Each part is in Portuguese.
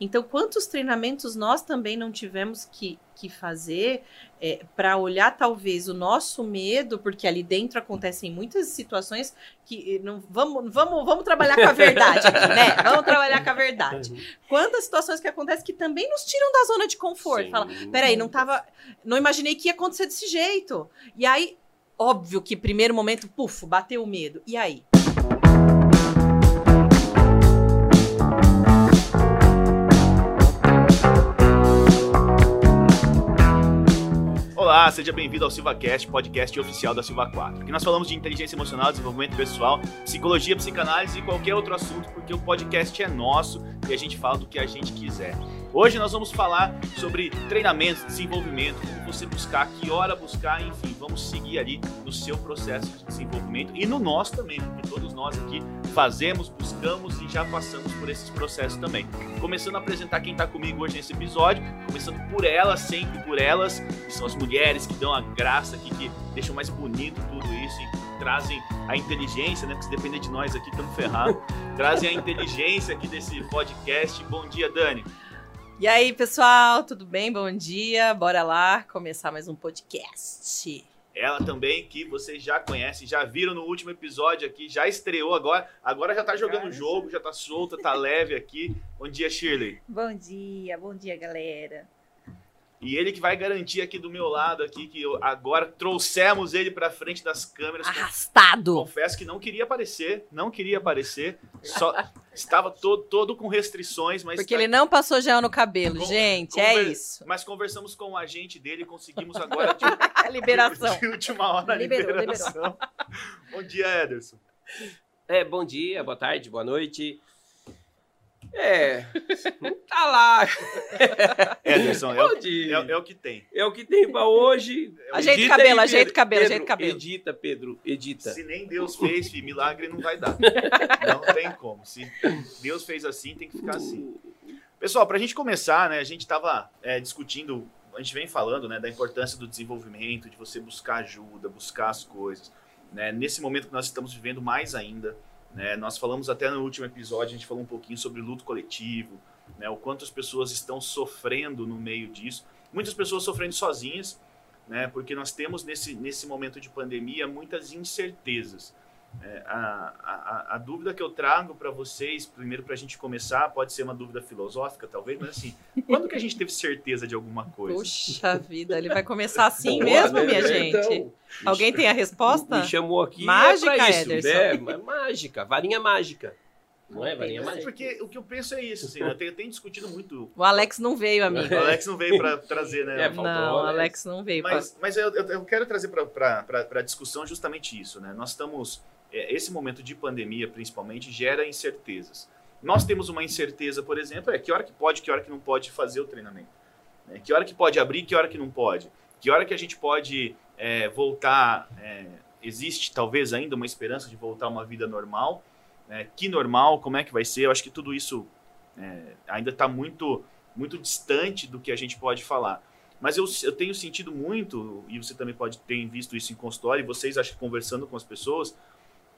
Então, quantos treinamentos nós também não tivemos que, que fazer é, para olhar talvez o nosso medo, porque ali dentro acontecem muitas situações que não vamos, vamos, vamos trabalhar com a verdade aqui, né? Vamos trabalhar com a verdade. Quantas situações que acontecem que também nos tiram da zona de conforto. Sim. Fala, peraí, não tava. Não imaginei que ia acontecer desse jeito. E aí, óbvio que primeiro momento, puf, bateu o medo. E aí? Olá, seja bem-vindo ao SilvaCast, podcast oficial da Silva 4. Aqui nós falamos de inteligência emocional, desenvolvimento pessoal, psicologia, psicanálise e qualquer outro assunto, porque o podcast é nosso e a gente fala do que a gente quiser. Hoje nós vamos falar sobre treinamento, desenvolvimento, como você buscar, que hora buscar, enfim, vamos seguir ali no seu processo de desenvolvimento e no nosso também, porque todos nós aqui fazemos, buscamos e já passamos por esses processos também. Começando a apresentar quem está comigo hoje nesse episódio, começando por elas, sempre por elas, que são as mulheres que dão a graça aqui, que deixam mais bonito tudo isso e trazem a inteligência, né? Porque se depender de nós aqui, estamos ferrados. trazem a inteligência aqui desse podcast. Bom dia, Dani. E aí, pessoal, tudo bem? Bom dia. Bora lá começar mais um podcast. Ela também, que vocês já conhecem, já viram no último episódio aqui, já estreou agora. Agora já tá jogando o jogo, já tá solta, tá leve aqui. Bom dia, Shirley. Bom dia, bom dia, galera. E ele que vai garantir aqui do meu lado aqui que eu, agora trouxemos ele para frente das câmeras. Arrastado. Confesso que não queria aparecer, não queria aparecer. Só estava todo, todo com restrições, mas porque tá... ele não passou gel no cabelo, com, gente, é conver... é isso. Mas conversamos com o agente dele e conseguimos agora de, a liberação. De, de última hora liberou, liberação. Liberou. bom dia, Ederson. É, bom dia, boa tarde, boa noite. É, não tá lá. Ederson, é, é, é, o que tem. É o que tem pra hoje. Ajeita o cabelo, ajeita o cabelo, ajeita o cabelo. Edita, Pedro, edita. Se nem Deus fez, filho, milagre não vai dar. Não tem como. Se Deus fez assim, tem que ficar assim. Pessoal, pra gente começar, né, a gente tava é, discutindo, a gente vem falando, né, da importância do desenvolvimento, de você buscar ajuda, buscar as coisas. Né, nesse momento que nós estamos vivendo mais ainda, né? Nós falamos até no último episódio, a gente falou um pouquinho sobre luto coletivo, né? o quanto as pessoas estão sofrendo no meio disso. Muitas pessoas sofrendo sozinhas, né? porque nós temos nesse, nesse momento de pandemia muitas incertezas. É, a, a, a, dúvida que eu trago para vocês, primeiro para a gente começar, pode ser uma dúvida filosófica, talvez, mas assim, quando que a gente teve certeza de alguma coisa? Puxa vida, ele vai começar assim Boa, mesmo, né? minha então, gente? Alguém tem a resposta? Me chamou aqui é mágica, é isso, Ederson. Né? Mágica, varinha mágica. Não é varinha mágica? Porque o que eu penso é isso, assim, eu tenho, eu tenho discutido muito. O Alex não veio, amigo. O Alex não veio para trazer, né? É, não, o Alex não veio. Mas, pra... mas eu, eu, quero trazer para a discussão justamente isso, né? Nós estamos é, esse momento de pandemia, principalmente, gera incertezas. Nós temos uma incerteza, por exemplo, é que hora que pode, que hora que não pode fazer o treinamento. Né? Que hora que pode abrir, que hora que não pode. Que hora que a gente pode é, voltar. É, existe talvez ainda uma esperança de voltar a uma vida normal. Né? Que normal, como é que vai ser? Eu acho que tudo isso é, ainda está muito, muito distante do que a gente pode falar. Mas eu, eu tenho sentido muito, e você também pode ter visto isso em consultório, e vocês, acho que conversando com as pessoas,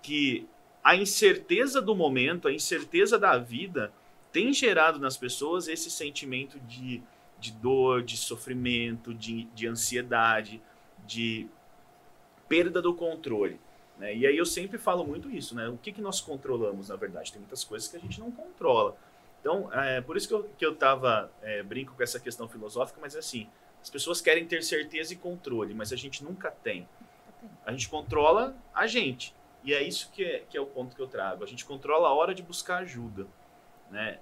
que a incerteza do momento, a incerteza da vida, tem gerado nas pessoas esse sentimento de, de dor, de sofrimento, de, de ansiedade, de perda do controle. Né? E aí eu sempre falo muito isso, né? O que, que nós controlamos, na verdade? Tem muitas coisas que a gente não controla. Então, é por isso que eu, que eu tava, é, brinco com essa questão filosófica, mas é assim, as pessoas querem ter certeza e controle, mas a gente nunca tem. A gente controla a gente. E é isso que é, que é o ponto que eu trago. A gente controla a hora de buscar ajuda, né?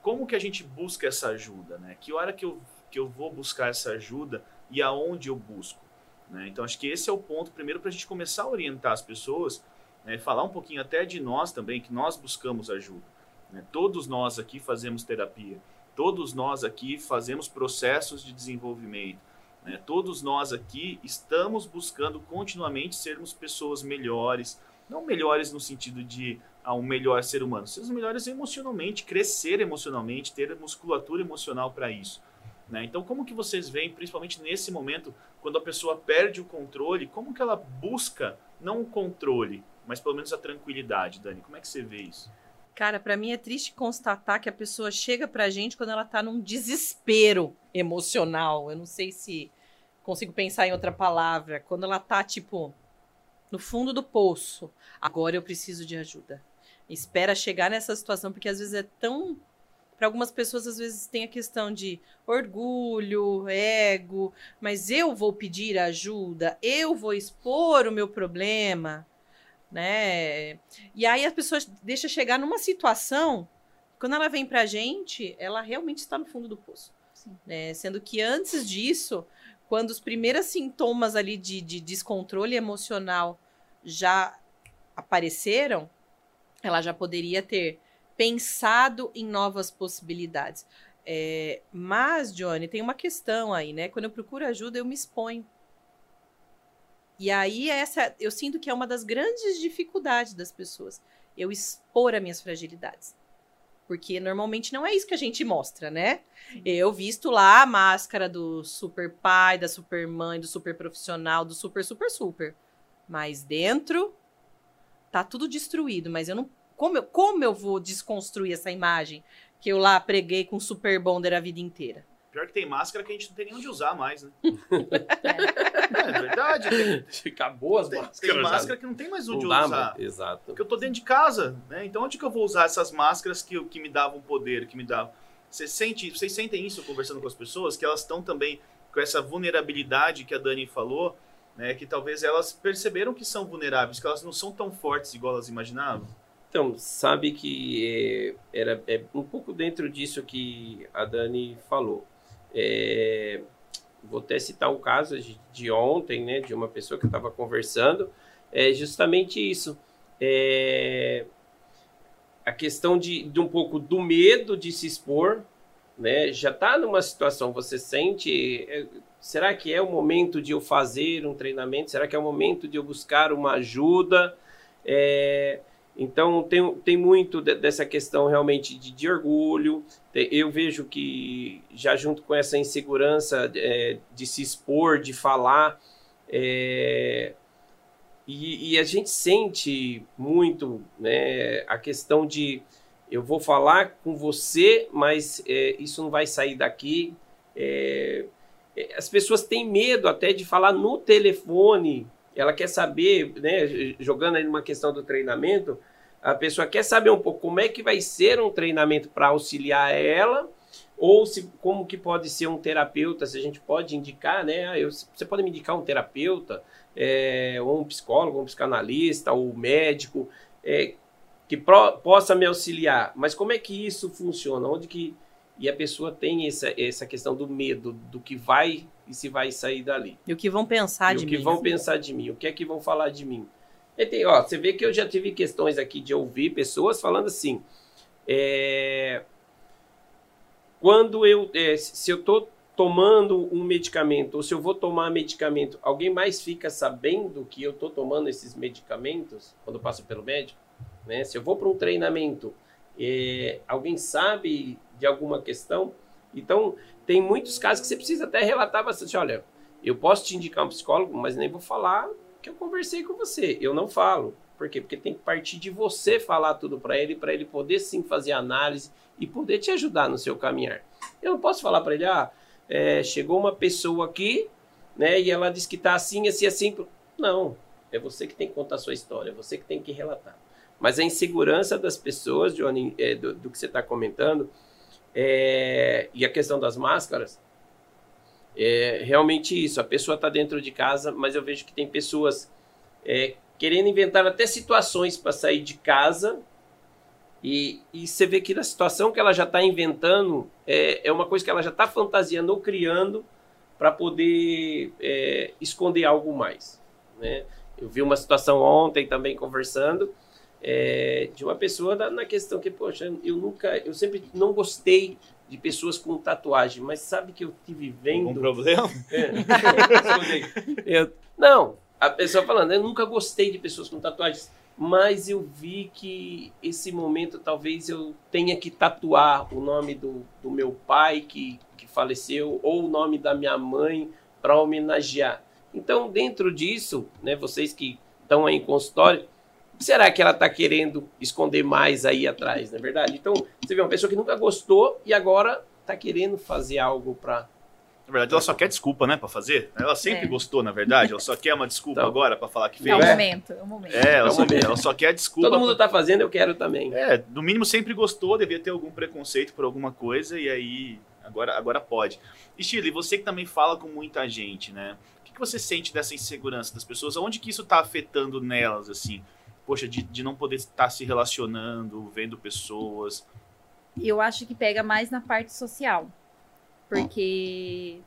Como que a gente busca essa ajuda, né? Que hora que eu, que eu vou buscar essa ajuda e aonde eu busco, né? Então, acho que esse é o ponto, primeiro, para a gente começar a orientar as pessoas, né? falar um pouquinho até de nós também, que nós buscamos ajuda. Né? Todos nós aqui fazemos terapia, todos nós aqui fazemos processos de desenvolvimento, né? todos nós aqui estamos buscando continuamente sermos pessoas melhores, não melhores no sentido de ah, um melhor ser humano, ser melhores emocionalmente, crescer emocionalmente, ter musculatura emocional para isso. Né? Então, como que vocês veem, principalmente nesse momento, quando a pessoa perde o controle, como que ela busca, não o controle, mas pelo menos a tranquilidade, Dani? Como é que você vê isso? Cara, para mim é triste constatar que a pessoa chega pra gente quando ela tá num desespero emocional. Eu não sei se consigo pensar em outra palavra. Quando ela tá, tipo, no fundo do poço. Agora eu preciso de ajuda. Espera chegar nessa situação, porque às vezes é tão. Para algumas pessoas, às vezes tem a questão de orgulho, ego, mas eu vou pedir ajuda, eu vou expor o meu problema né? E aí as pessoas deixam chegar numa situação, quando ela vem pra gente, ela realmente está no fundo do poço. Né? Sendo que antes disso, quando os primeiros sintomas ali de, de descontrole emocional já apareceram, ela já poderia ter pensado em novas possibilidades. É, mas, Johnny, tem uma questão aí, né? Quando eu procuro ajuda, eu me exponho. E aí essa eu sinto que é uma das grandes dificuldades das pessoas, eu expor as minhas fragilidades. Porque normalmente não é isso que a gente mostra, né? Eu visto lá a máscara do super pai, da super mãe, do super profissional, do super super super. Mas dentro tá tudo destruído, mas eu não como eu, como eu vou desconstruir essa imagem que eu lá preguei com super bonder a vida inteira? Pior que tem máscara que a gente não tem nem onde usar mais, né? é, é verdade. Tem, Acabou as tem, máscaras. tem máscara que não tem mais onde usar. Exato. Porque eu tô dentro de casa, né? Então onde que eu vou usar essas máscaras que, que me davam poder, que me davam... Você sente, vocês sentem isso conversando com as pessoas? Que elas estão também com essa vulnerabilidade que a Dani falou, né? Que talvez elas perceberam que são vulneráveis, que elas não são tão fortes igual elas imaginavam. Então, sabe que é, era é um pouco dentro disso que a Dani falou. É, vou até citar um caso de, de ontem, né, de uma pessoa que estava conversando, é justamente isso. É, a questão de, de um pouco do medo de se expor, né? Já está numa situação, você sente, é, será que é o momento de eu fazer um treinamento? Será que é o momento de eu buscar uma ajuda? É, então tem, tem muito de, dessa questão realmente de, de orgulho. Eu vejo que já junto com essa insegurança é, de se expor, de falar, é, e, e, a gente sente muito né, a questão de eu vou falar com você, mas é, isso não vai sair daqui. É, é, as pessoas têm medo até de falar no telefone ela quer saber, né, jogando aí numa questão do treinamento, a pessoa quer saber um pouco como é que vai ser um treinamento para auxiliar ela, ou se como que pode ser um terapeuta, se a gente pode indicar, né? Ah, eu, você pode me indicar um terapeuta, é, ou um psicólogo, um psicanalista, ou um médico, é, que pro, possa me auxiliar. Mas como é que isso funciona? Onde que e a pessoa tem essa, essa questão do medo do que vai e se vai sair dali. E o que vão pensar e de o mim. que vão pensar de mim, o que é que vão falar de mim. E tem, ó, você vê que eu já tive questões aqui de ouvir pessoas falando assim, é, quando eu, é, se eu estou tomando um medicamento, ou se eu vou tomar medicamento, alguém mais fica sabendo que eu estou tomando esses medicamentos quando eu passo pelo médico? Né? Se eu vou para um treinamento, é, alguém sabe de alguma questão? Então, tem muitos casos que você precisa até relatar bastante. Olha, eu posso te indicar um psicólogo, mas nem vou falar que eu conversei com você. Eu não falo. Por quê? Porque tem que partir de você falar tudo para ele, para ele poder sim fazer análise e poder te ajudar no seu caminhar. Eu não posso falar para ele, ah, é, chegou uma pessoa aqui, né, e ela disse que está assim, assim, assim. Não, é você que tem que contar a sua história, é você que tem que relatar. Mas a insegurança das pessoas, Johnny, é, do, do, que você está comentando, é, e a questão das máscaras, é realmente isso. A pessoa está dentro de casa, mas eu vejo que tem pessoas é, querendo inventar até situações para sair de casa. E, e, você vê que na situação que ela já está inventando, é, é uma coisa que ela já está fantasiando ou criando para poder é, esconder algo mais. Né? Eu vi uma situação ontem também conversando é, de uma pessoa na, na questão que, poxa, eu nunca, eu sempre não gostei de pessoas com tatuagem, mas sabe que eu tive vendo. Um problema? É, eu, não, a pessoa falando, eu nunca gostei de pessoas com tatuagens, mas eu vi que esse momento talvez eu tenha que tatuar o nome do, do meu pai que, que faleceu ou o nome da minha mãe para homenagear. Então, dentro disso, né, vocês que estão aí em consultório, será que ela está querendo esconder mais aí atrás, não é verdade? Então, você vê uma pessoa que nunca gostou e agora está querendo fazer algo para na verdade, ela só quer desculpa, né, pra fazer. Ela sempre É. gostou, na verdade. Ela só quer uma desculpa Então. agora pra falar que É fez. o É. momento, é o momento. É, ela, É o só, momento. ela só quer desculpa. Todo mundo está fazendo, eu quero também. É, no mínimo sempre gostou, devia ter algum preconceito por alguma coisa, e aí agora, agora pode. E Shirley, você que também fala com muita gente, né? O que, que você sente dessa insegurança das pessoas? Onde que isso tá afetando nelas, assim? Poxa, de, de não poder estar se relacionando, vendo pessoas. Eu acho que pega mais na parte social. Porque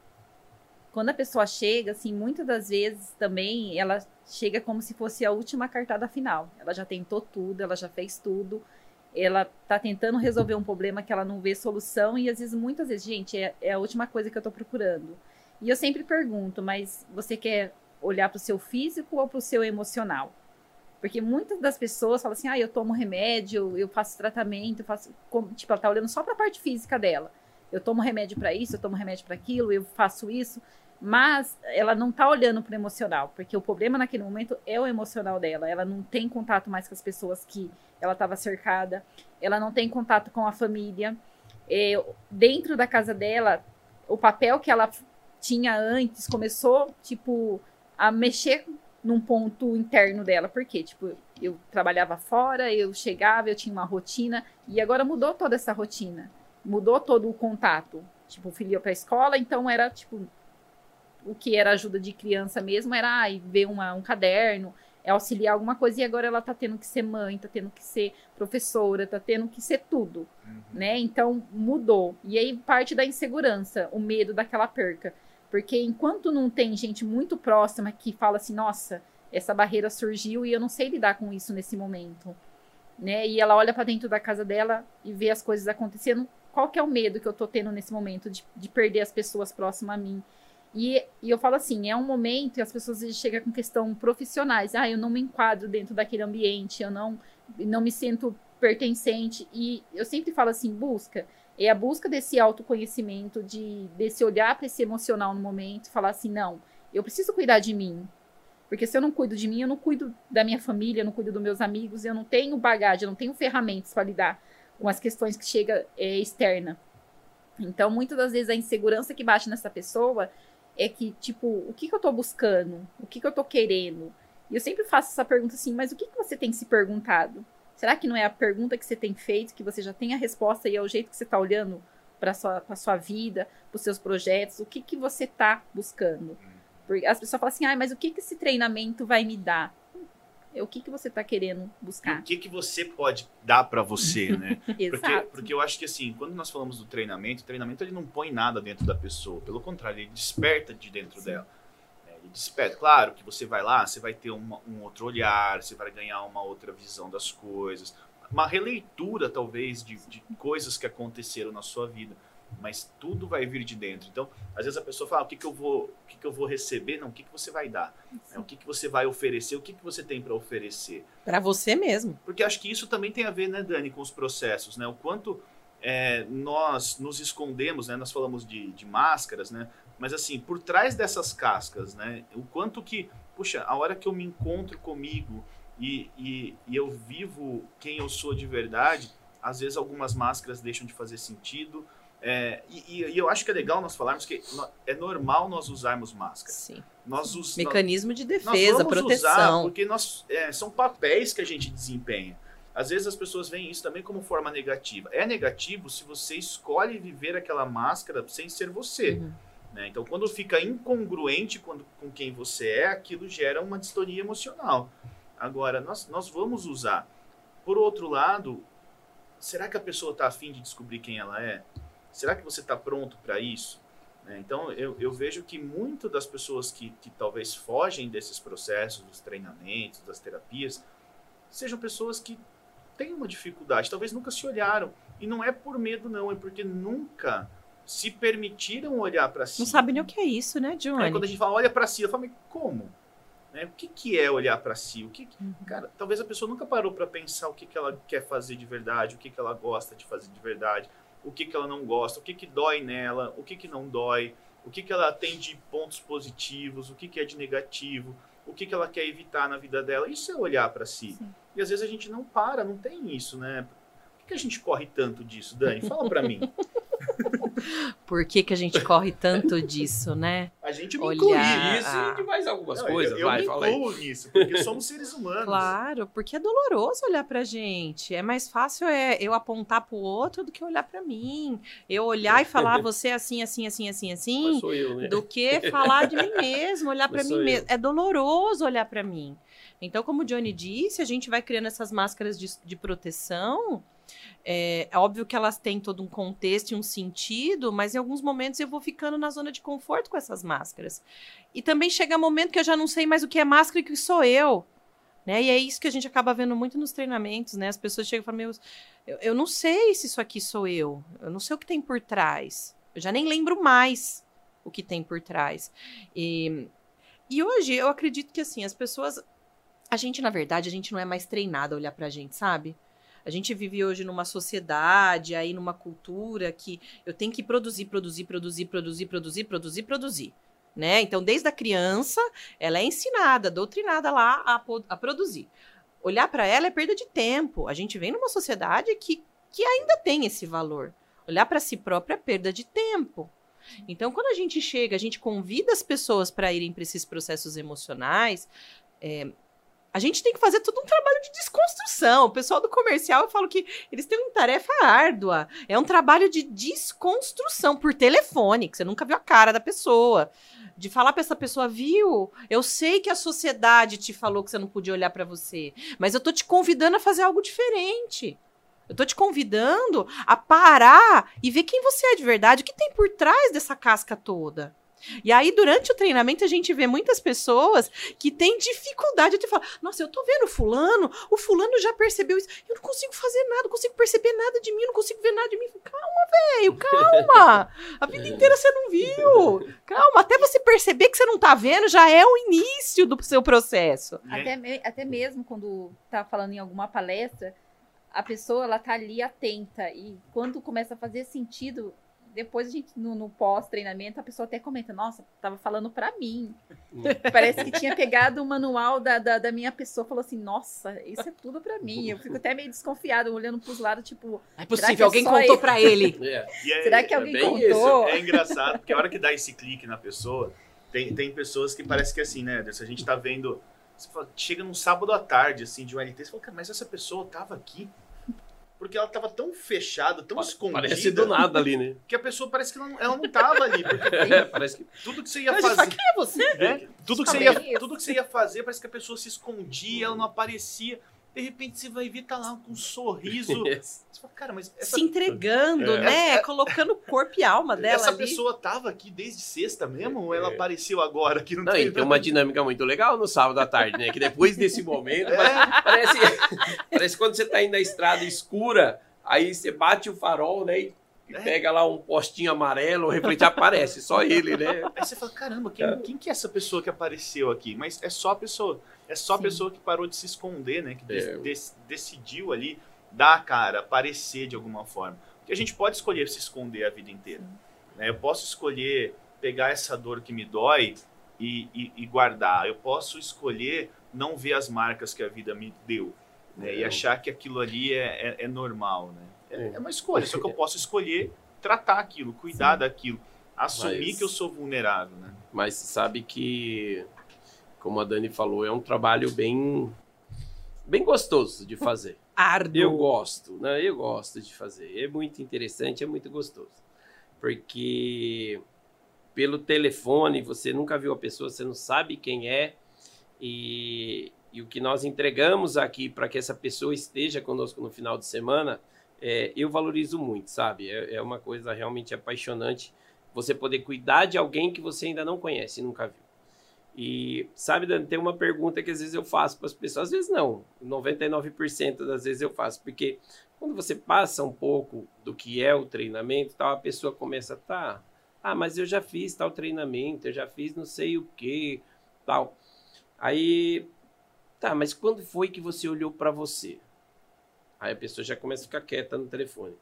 quando a pessoa chega, assim, muitas das vezes também ela chega como se fosse a última cartada final. Ela já tentou tudo, ela já fez tudo. Ela tá tentando resolver um problema que ela não vê solução e às vezes, muitas vezes, gente, é, é a última coisa que eu tô procurando. E eu sempre pergunto, mas você quer olhar pro seu físico ou pro seu emocional? Porque muitas das pessoas falam assim, ah, eu tomo remédio, eu faço tratamento, eu faço. Tipo, ela tá olhando só pra parte física dela. Eu tomo remédio pra isso, eu tomo remédio pra aquilo, eu faço isso. Mas ela não tá olhando pro emocional, porque o problema naquele momento é o emocional dela. Ela não tem contato mais com as pessoas que ela estava cercada, ela não tem contato com a família. É, dentro da casa dela, o papel que ela tinha antes começou, tipo, a mexer num ponto interno dela. Por quê? Tipo, eu trabalhava fora, eu chegava, eu tinha uma rotina, e agora mudou toda essa rotina. Mudou todo o contato. Tipo, o filho ia pra escola, então era, tipo, o que era ajuda de criança mesmo era ai, ver uma, um caderno, é auxiliar alguma coisa, e agora ela tá tendo que ser mãe, tá tendo que ser professora, tá tendo que ser tudo, né? Então mudou. E aí parte da insegurança, o medo daquela perca. Porque enquanto não tem gente muito próxima que fala assim, nossa, essa barreira surgiu e eu não sei lidar com isso nesse momento, né? E ela olha para dentro da casa dela e vê as coisas acontecendo. Qual que é o medo que eu tô tendo nesse momento de, de perder as pessoas próximas a mim? E, e eu falo assim, é um momento e as pessoas chegam com questão profissionais. Ah, eu não me enquadro dentro daquele ambiente, eu não, não me sinto pertencente. E eu sempre falo assim, busca. É a busca desse autoconhecimento, de, desse olhar para esse emocional no momento, falar assim, não, eu preciso cuidar de mim. Porque se eu não cuido de mim, eu não cuido da minha família, eu não cuido dos meus amigos, eu não tenho bagagem, eu não tenho ferramentas para lidar com as questões que chega é, externa. Então, muitas das vezes a insegurança que bate nessa pessoa é que, tipo, o que, que eu tô buscando? O que, que eu tô querendo? E eu sempre faço essa pergunta assim, mas o que, que você tem se perguntado? Será que não é a pergunta que você tem feito, que você já tem a resposta e é o jeito que você tá olhando para sua, pra sua vida, para os seus projetos? O que, que você tá buscando? Porque as pessoas falam assim, ah, mas o que, que esse treinamento vai me dar? É o que, que você tá querendo E buscar? o que, que você pode dar pra você, né? Porque, Exato. porque eu acho que assim, quando nós falamos do treinamento, o treinamento ele não põe nada dentro da pessoa. Pelo contrário, ele desperta de dentro dela. Desperta. Claro que você vai lá, você vai ter uma- um outro olhar, você vai ganhar uma outra visão das coisas. Uma releitura, talvez, de, de coisas que aconteceram na sua vida. Mas tudo vai vir de dentro. Então, às vezes a pessoa fala, "Ah, o que, que eu vou, o que, que eu vou receber? Não, o que, que você vai dar? É, o que, que você vai oferecer? O que, que você tem para oferecer? Pra você mesmo. Porque acho que isso também tem a ver, né, Dani, com os processos, né? O quanto é, nós nos escondemos, né? Nós falamos de, de máscaras, né? Mas assim, por trás dessas cascas, né? O quanto que, puxa, a hora que eu me encontro comigo e, e, e eu vivo quem eu sou de verdade, às vezes algumas máscaras deixam de fazer sentido. É, e, e- eu acho que é legal nós falarmos que é normal nós usarmos máscara. Sim. Nós us, Mecanismo de nós defesa, vamos Usar proteção. porque nós, é, são papéis que a gente desempenha. Às vezes as pessoas veem isso também como forma negativa. É negativo se você escolhe viver aquela máscara sem ser você. Uhum. né? Então, quando fica incongruente quando, com quem você é, aquilo gera uma distonia emocional. Agora, nós, nós vamos usar. Por outro lado, será que a pessoa está afim de descobrir quem ela é? Será que você está pronto para isso? né? Então, eu, eu vejo que muito das pessoas que, que talvez fogem desses processos, dos treinamentos, das terapias, sejam pessoas que têm uma dificuldade, talvez nunca se olharam. E não é por medo, não, é porque nunca se permitiram olhar para si. Não sabe nem o que é isso, né, Johnny? Aí, quando a gente fala, olha para si, eu falo, mas como? Né? O que, que é olhar para si? O que, que- Uhum. Cara, talvez a pessoa nunca parou para pensar o que, que ela quer fazer de verdade, o que, que ela gosta de fazer de verdade, o que, que ela não gosta, o que, que dói nela, o que, que não dói, o que, que ela tem de pontos positivos, o que, que é de negativo, o que, que ela quer evitar na vida dela. Isso é olhar para si. Sim. E às vezes a gente não para, não tem isso, né? Por que, a gente corre tanto disso, Dani? Fala para mim. Por que, que a gente corre tanto disso, né? A gente me Olhar. inclui. Isso ah. e de mais algumas Não, coisas. eu, eu vai, me fala aí. incluo nisso, porque somos seres humanos. Claro, porque é doloroso olhar pra gente. É mais fácil é eu apontar pro outro do que olhar pra mim. Eu olhar e falar você é assim, assim, assim, assim, Mas assim, sou eu, né? do que falar de mim mesmo, olhar pra Mas mim mesmo. É doloroso olhar pra mim. Então, como o Johnny disse, a gente vai criando essas máscaras de, de proteção. É, é óbvio que elas têm todo um contexto e um sentido, mas em alguns momentos eu vou ficando na zona de conforto com essas máscaras. E também chega momento que eu já não sei mais o que é máscara e o que sou eu. Né? E é isso que a gente acaba vendo muito nos treinamentos, né? As pessoas chegam e falam, meu, eu, eu não sei se isso aqui sou eu. Eu não sei o que tem por trás. Eu já nem lembro mais o que tem por trás. E, e hoje eu acredito que assim, as pessoas. A gente, na verdade, a gente não é mais treinado a olhar pra gente, sabe? A gente vive hoje numa sociedade, aí numa cultura que eu tenho que produzir, produzir, produzir, produzir, produzir, produzir, produzir. Né? Então, desde a criança, ela é ensinada, doutrinada lá a, a produzir. Olhar para ela é perda de tempo. A gente vem numa sociedade que, que ainda tem esse valor. Olhar para si próprio é perda de tempo. Então, quando a gente chega, a gente convida as pessoas para irem para esses processos emocionais, é, a gente tem que fazer todo um trabalho de desconstrução. O pessoal do comercial, eu falo que eles têm uma tarefa árdua. É um trabalho de desconstrução por telefone, que você nunca viu a cara da pessoa. De falar para essa pessoa, viu? Eu sei que a sociedade te falou que você não podia olhar para você, mas eu tô te convidando a fazer algo diferente. Eu tô te convidando a parar e ver quem você é de verdade, o que tem por trás dessa casca toda. E aí, durante o treinamento, a gente vê muitas pessoas que têm dificuldade de falar: Nossa, eu tô vendo o fulano, o fulano já percebeu isso, eu não consigo fazer nada, não consigo perceber nada de mim, não consigo ver nada de mim. Calma, velho, calma. A vida inteira você não viu. Calma, até você perceber que você não tá vendo, já é o início do seu processo. Né? Até, me- até mesmo quando tá falando em alguma palestra, a pessoa ela tá ali atenta e quando começa a fazer sentido, depois a gente no, no pós-treinamento a pessoa até comenta, nossa, tava falando pra mim. Parece que tinha pegado o manual da, da, da minha pessoa, falou assim, nossa, isso é tudo pra mim. Eu fico até meio desconfiada, olhando pros lados, tipo, É possível, alguém contou pra ele. É. É- será que é alguém contou? É engraçado, porque a hora que dá esse clique na pessoa, tem, tem pessoas que parece que assim, né? Se a gente tá vendo. Você fala, chega num sábado à tarde, assim, de um LT, você fala, cara, mas essa pessoa tava aqui. Porque ela tava tão fechada, tão escondida. Parece do nada ali, né? Que a pessoa parece que ela não, ela não tava ali. Porque É, parece que tudo que você ia Mas fazer. aqui é você? É, tudo, que você ia, tudo que você ia fazer, parece que a pessoa se escondia, ela não aparecia. De repente você vai ver, tá lá com um sorriso. Você fala, cara, mas essa, Se entregando, É. né? Colocando corpo e alma dela essa ali. pessoa tava aqui desde sexta mesmo ou ela apareceu agora aqui no Não, e tem uma dinâmica muito legal no sábado à tarde, né? Que depois desse momento, É. parece, parece quando você tá indo na estrada escura, aí você bate o farol, né? E e É. pega lá um postinho amarelo, o reflete aparece, só ele, né? Aí você fala, caramba, quem, quem que é essa pessoa que apareceu aqui? Mas é só a pessoa. É só a Sim. pessoa que parou de se esconder, né? Que de- É. de- decidiu ali dar a cara, aparecer de alguma forma. Porque a gente pode escolher se esconder a vida inteira. né? Eu posso escolher pegar essa dor que me dói e, e- e guardar. Eu posso escolher não ver as marcas que a vida me deu. né? E É. achar que aquilo ali é, é- é normal, né? É, É. é uma escolha, só que eu posso escolher tratar aquilo, cuidar daquilo, assumir Mas- que eu sou vulnerável, né? Mas sabe que, como a Dani falou, é um trabalho bem, bem gostoso de fazer. Árduo. Eu gosto, né? Eu gosto de fazer. É muito interessante, é muito gostoso. Porque pelo telefone você nunca viu a pessoa, você não sabe quem é. E, e o que nós entregamos aqui para que essa pessoa esteja conosco no final de semana, é, eu valorizo muito, sabe? É, é uma coisa realmente apaixonante você poder cuidar de alguém que você ainda não conhece, nunca viu. E sabe, Dani, tem uma pergunta que às vezes eu faço para as pessoas, às vezes não, 99% das vezes eu faço, porque quando você passa um pouco do que é o treinamento, tal, a pessoa começa, tá, ah, mas eu já fiz tal treinamento, eu já fiz não sei o que, tal. Aí, tá, mas quando foi que você olhou para você? Aí a pessoa já começa a ficar quieta no telefone.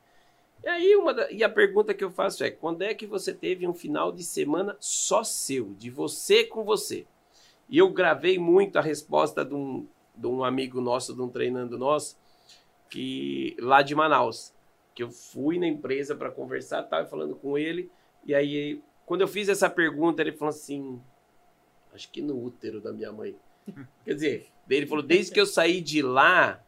E aí uma da- e a pergunta que eu faço é: quando é que você teve um final de semana só seu, de você com você? E eu gravei muito a resposta de um, de um amigo nosso, de um treinando nosso, que lá de Manaus, que eu fui na empresa para conversar, estava falando com ele, e aí quando eu fiz essa pergunta, ele falou assim, acho que no útero da minha mãe. Quer dizer, ele falou, desde que eu saí de lá,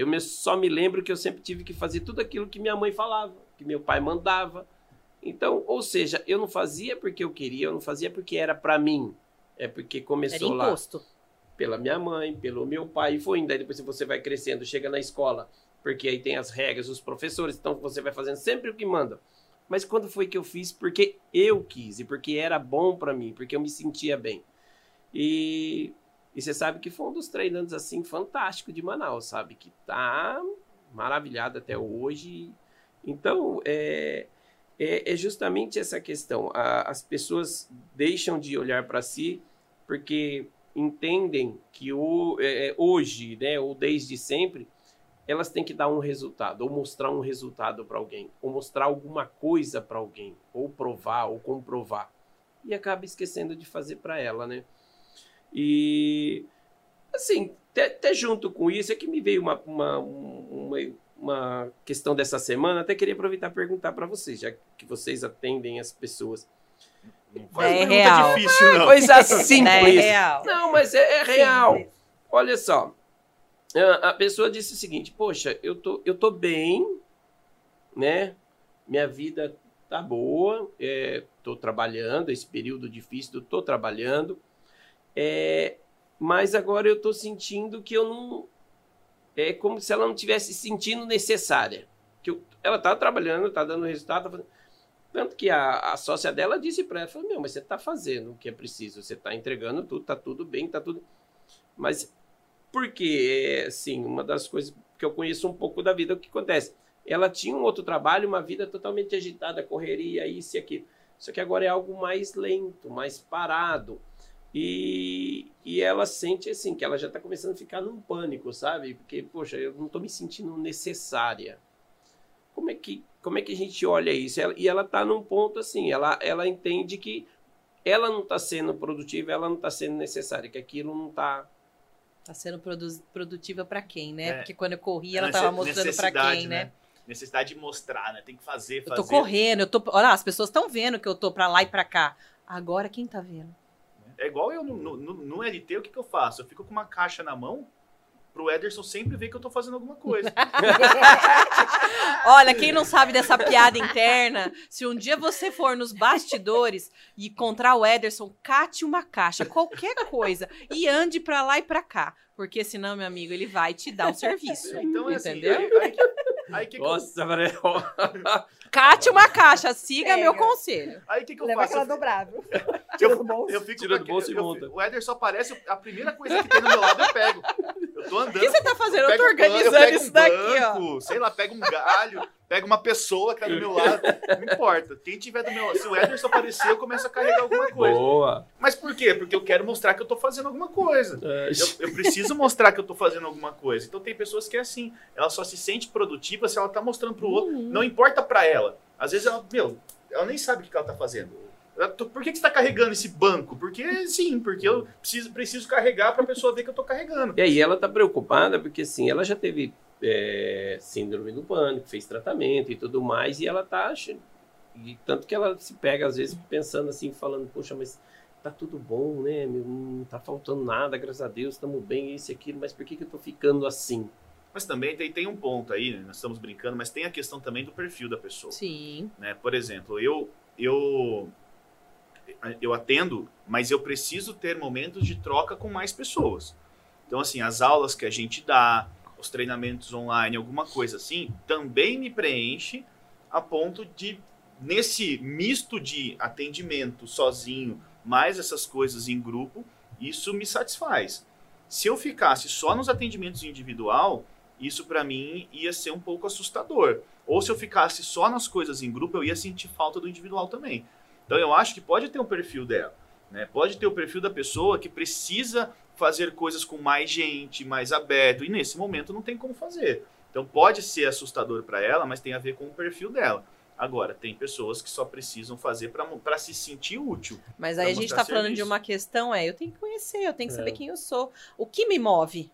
eu me, só me lembro que eu sempre tive que fazer tudo aquilo que minha mãe falava, que meu pai mandava. Então, ou seja, eu não fazia porque eu queria, eu não fazia porque era para mim. É porque começou lá pela minha mãe, pelo meu pai, e foi indo. Aí depois você vai crescendo, chega na escola, porque aí tem as regras, os professores, então você vai fazendo sempre o que manda. Mas quando foi que eu fiz? Porque eu quis e porque era bom para mim, porque eu me sentia bem. E, e você sabe que foi um dos treinantes assim fantástico de Manaus, sabe? Que tá maravilhado até hoje. Então, é, é, é justamente essa questão. A, as pessoas deixam de olhar para si porque entendem que o, é, hoje, né, ou desde sempre, elas têm que dar um resultado, ou mostrar um resultado para alguém, ou mostrar alguma coisa para alguém, ou provar, ou comprovar. E acaba esquecendo de fazer para ela, né? E, assim, até, junto com isso, é que me veio uma, uma, uma, uma questão dessa semana, até queria aproveitar e perguntar para vocês, já que vocês atendem as pessoas. Não faz é real. difícil, não. Coisa simples. É real. Não, mas é, é real. Simples. Olha só. A pessoa disse o seguinte: Poxa, eu tô, eu tô bem, né? Minha vida tá boa, é, tô trabalhando, esse período difícil, eu tô trabalhando. É, mas agora eu tô sentindo que eu não. É como se ela não tivesse sentindo necessária. Que eu, ela tá trabalhando, tá dando resultado, tá tanto que a, a sócia dela disse para ela, meu, mas você está fazendo o que é preciso, você está entregando tudo, está tudo bem, está tudo... Mas porque, assim, uma das coisas que eu conheço um pouco da vida, o que acontece? Ela tinha um outro trabalho, uma vida totalmente agitada, correria, isso e aquilo. Só que agora é algo mais lento, mais parado. E, e ela sente, assim, que ela já está começando a ficar num pânico, sabe? Porque, poxa, eu não estou me sentindo necessária. Como é que como é que a gente olha isso? Ela, e ela está num ponto assim, ela, ela entende que ela não está sendo produtiva, ela não está sendo necessária, que aquilo não está Tá sendo produ produtiva para quem, né? É. Porque quando eu corri, ela estava mostrando para quem, né? né? Necessidade de mostrar, né? Tem que fazer, fazer. Eu tô correndo, eu tô. Olha, as pessoas estão vendo que eu tô para lá e para cá. Agora quem tá vendo? É igual eu no, no, no LT, o que, que eu faço? Eu fico com uma caixa na mão, pro Ederson sempre ver que eu tô fazendo alguma coisa. Olha, quem não sabe dessa piada interna, se um dia você for nos bastidores e encontrar o Ederson, cate uma caixa, qualquer coisa, e ande pra lá e pra cá. Porque senão, meu amigo, ele vai te dar o serviço. Então, é assim, entendeu? Assim, aí, aí, aí que Nossa, que Cate uma caixa, siga Pega. meu conselho. Aí o que, que eu Leva faço? aquela dobrável. Eu, eu, eu fico Tira do bolso eu, e monta. O Eder só aparece, a primeira coisa que tem do meu lado eu pego. Eu tô andando. O que você tá fazendo? Eu, eu tô organizando isso um daqui, banco, ó. Sei lá, pega um galho, pega uma pessoa que tá do meu lado. Não importa. Quem tiver do meu lado. Se o Ederson aparecer, eu começo a carregar alguma coisa. Boa. Mas por quê? Porque eu quero mostrar que eu tô fazendo alguma coisa. É. Eu, eu preciso mostrar que eu tô fazendo alguma coisa. Então tem pessoas que é assim. Ela só se sente produtiva se ela tá mostrando pro outro. Uhum. Não importa pra ela. Às vezes ela, meu, ela nem sabe o que ela tá fazendo. Por que, que você está carregando esse banco? Porque sim, porque eu preciso, preciso carregar para a pessoa ver que eu estou carregando. E aí ela está preocupada porque sim, ela já teve é, síndrome do pânico, fez tratamento e tudo mais, e ela está. E tanto que ela se pega, às vezes, pensando assim, falando, poxa, mas tá tudo bom, né? Não tá faltando nada, graças a Deus, estamos bem, isso e aquilo, mas por que, que eu tô ficando assim? Mas também tem, tem um ponto aí, né? nós estamos brincando, mas tem a questão também do perfil da pessoa. Sim. Né? Por exemplo, eu, eu, eu atendo, mas eu preciso ter momentos de troca com mais pessoas. Então, assim, as aulas que a gente dá, os treinamentos online, alguma coisa assim, também me preenche a ponto de, nesse misto de atendimento sozinho, mais essas coisas em grupo, isso me satisfaz. Se eu ficasse só nos atendimentos individual, isso para mim ia ser um pouco assustador. Ou se eu ficasse só nas coisas em grupo, eu ia sentir falta do individual também. Então eu acho que pode ter um perfil dela, né? Pode ter o perfil da pessoa que precisa fazer coisas com mais gente, mais aberto, e nesse momento não tem como fazer. Então pode ser assustador para ela, mas tem a ver com o perfil dela. Agora, tem pessoas que só precisam fazer para se sentir útil. Mas aí a gente mostrar tá falando de uma questão, é, eu tenho que conhecer, eu tenho que É. saber quem eu sou. O que me move?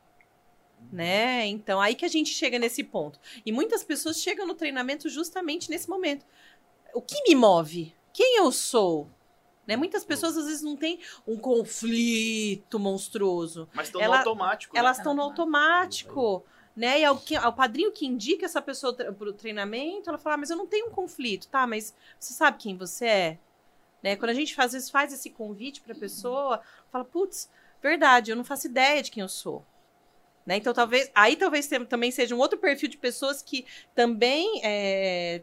Né? Então, aí que a gente chega nesse ponto. E muitas pessoas chegam no treinamento justamente nesse momento. O que me move? Quem eu sou? Né? Muitas pessoas às vezes não têm um conflito monstruoso. Mas estão Ela- no automático. né? Elas estão no automático. Né? E ao, que- ao padrinho que indica essa pessoa para o treinamento, ela fala: ah, mas eu não tenho um conflito, tá? Mas você sabe quem você é? Né? Quando a gente às vezes faz esse convite para a pessoa, fala: putz, verdade, eu não faço ideia de quem eu sou. Né? Então, talvez. Aí talvez também seja um outro perfil de pessoas que também é,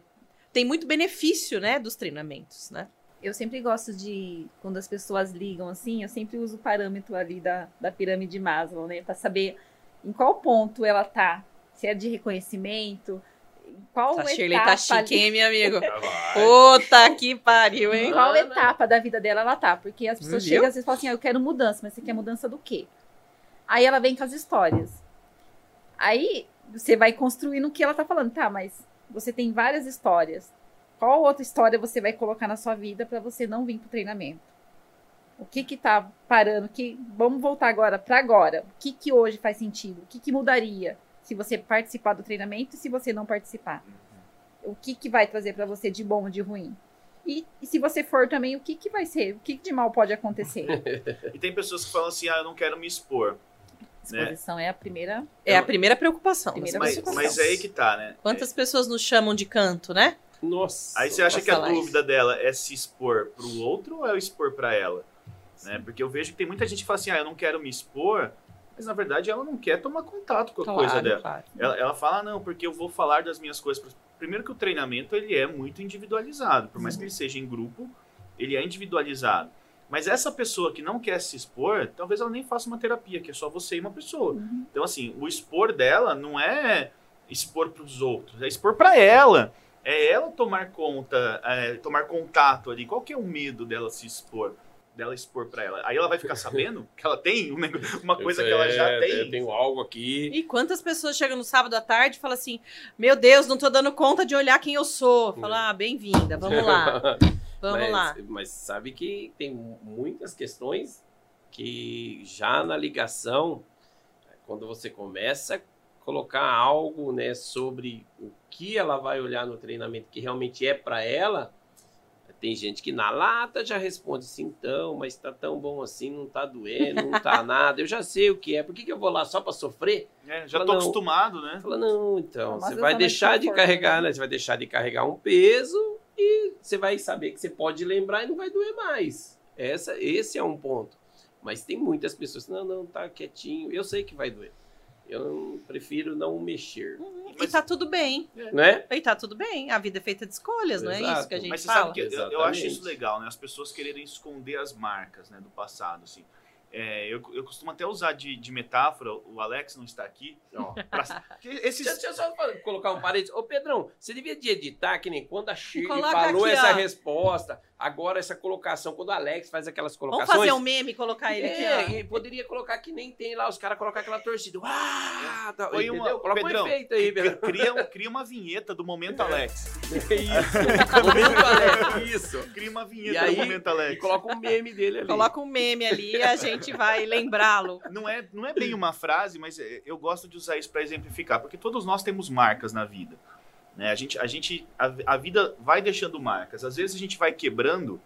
tem muito benefício né, dos treinamentos. Né? Eu sempre gosto de, quando as pessoas ligam assim, eu sempre uso o parâmetro ali da, da pirâmide de Maslow, né? Pra saber em qual ponto ela tá. Se é de reconhecimento, em qual A etapa Shirley tá chique, ali- hein, meu amigo? Tá. Puta que pariu, Em hein? qual etapa da vida dela ela tá? Porque as pessoas chegam às vezes e falam assim: ah, eu quero mudança, mas você quer mudança do quê? Aí ela vem com as histórias. Aí você vai construindo o que ela tá falando. Tá, mas você tem várias histórias. Qual outra história você vai colocar na sua vida para você não vir pro treinamento? O que que tá parando? Que vamos voltar agora para agora. O que que hoje faz sentido? O que que mudaria se você participar do treinamento e se você não participar? O que que vai trazer para você de bom ou de ruim? E, e se você for também, o que que vai ser? O que que de mal pode acontecer? E tem pessoas que falam assim, ah, eu não quero me expor. Exposição é a primeira. É a primeira preocupação. Primeira Mas, preocupação. mas é aí que tá, né? Quantas pessoas nos chamam de canto, né? Nossa. Aí você acha que a isso? dúvida dela é se expor pro outro ou é o expor pra ela? Né? Porque eu vejo que tem muita gente que fala assim, ah, eu não quero me expor, mas na verdade ela não quer tomar contato com a coisa dela. claro. Ela, ela fala, ah, não, porque eu vou falar das minhas coisas. pras-". Primeiro que o treinamento ele é muito individualizado, por mais que ele seja em grupo, ele é individualizado. Mas essa pessoa que não quer se expor, talvez ela nem faça uma terapia, que é só você e uma pessoa. Uhum. Então, assim, o expor dela não é expor para os outros, é expor para ela. É ela tomar conta, é, tomar contato ali. Qual que é o medo dela se expor? Dela expor para ela. Aí ela vai ficar sabendo que ela tem um nego- uma coisa que ela já É, tem. Eu tenho algo aqui. E quantas pessoas chegam no sábado à tarde e falam assim: Meu Deus, não tô dando conta de olhar quem eu sou. Fala, ah, bem-vinda, vamos lá, vamos mas, lá. Mas sabe que tem muitas questões que já na ligação, quando você começa a colocar algo né, sobre o que ela vai olhar no treinamento que realmente é para ela, tem gente que na lata já responde assim, então, mas tá tão bom assim, não tá doendo, não tá nada, eu já sei o que é, por que, que eu vou lá só para sofrer? É, já Fala, tô não. acostumado, né? Fala, não, então, Uma você vai de deixar de conforto, carregar, né? né? Você vai deixar de carregar um peso e você vai saber que você pode lembrar e não vai doer mais. Essa, esse é um ponto. Mas tem muitas pessoas que, não, não, tá quietinho. Eu sei que vai doer. Eu prefiro não mexer. E Mas- tá tudo bem. Né? E tá tudo bem. A vida é feita de escolhas, não é Exato. isso que a gente Mas você fala? sabe que eu, eu acho isso legal, né? As pessoas quererem esconder as marcas né, do passado, assim. É, eu, eu costumo até usar de, de metáfora, o Alex não está aqui. Ó, pra- esses, Deixa, deixa eu só colocar um parênteses. Ô, Pedrão, você devia de editar que nem quando a Shirley Coloca falou aqui, essa ó. resposta, agora essa colocação, quando o Alex faz aquelas Vamos colocações... fazer um meme e colocar ele É, aqui, ó. e poderia colocar que nem tem lá, os caras colocam aquela torcida. Ah, tá, Põe entendeu? uma- Coloca Pedrão, um efeito aí, Pedrão. cria, cria uma vinheta do Momento Alex. É isso. Momento Alex, isso. Cria uma E vinheta aí, do Momento e Alex. coloca um meme dele ali. Coloca um meme ali e a gente vai lembrá-lo. Não é, não é bem uma frase, mas é- eu gosto de usar isso para exemplificar, porque todos nós temos marcas na vida. Né? A, gente, a, gente, a, a vida vai deixando marcas. Às vezes a gente vai quebrando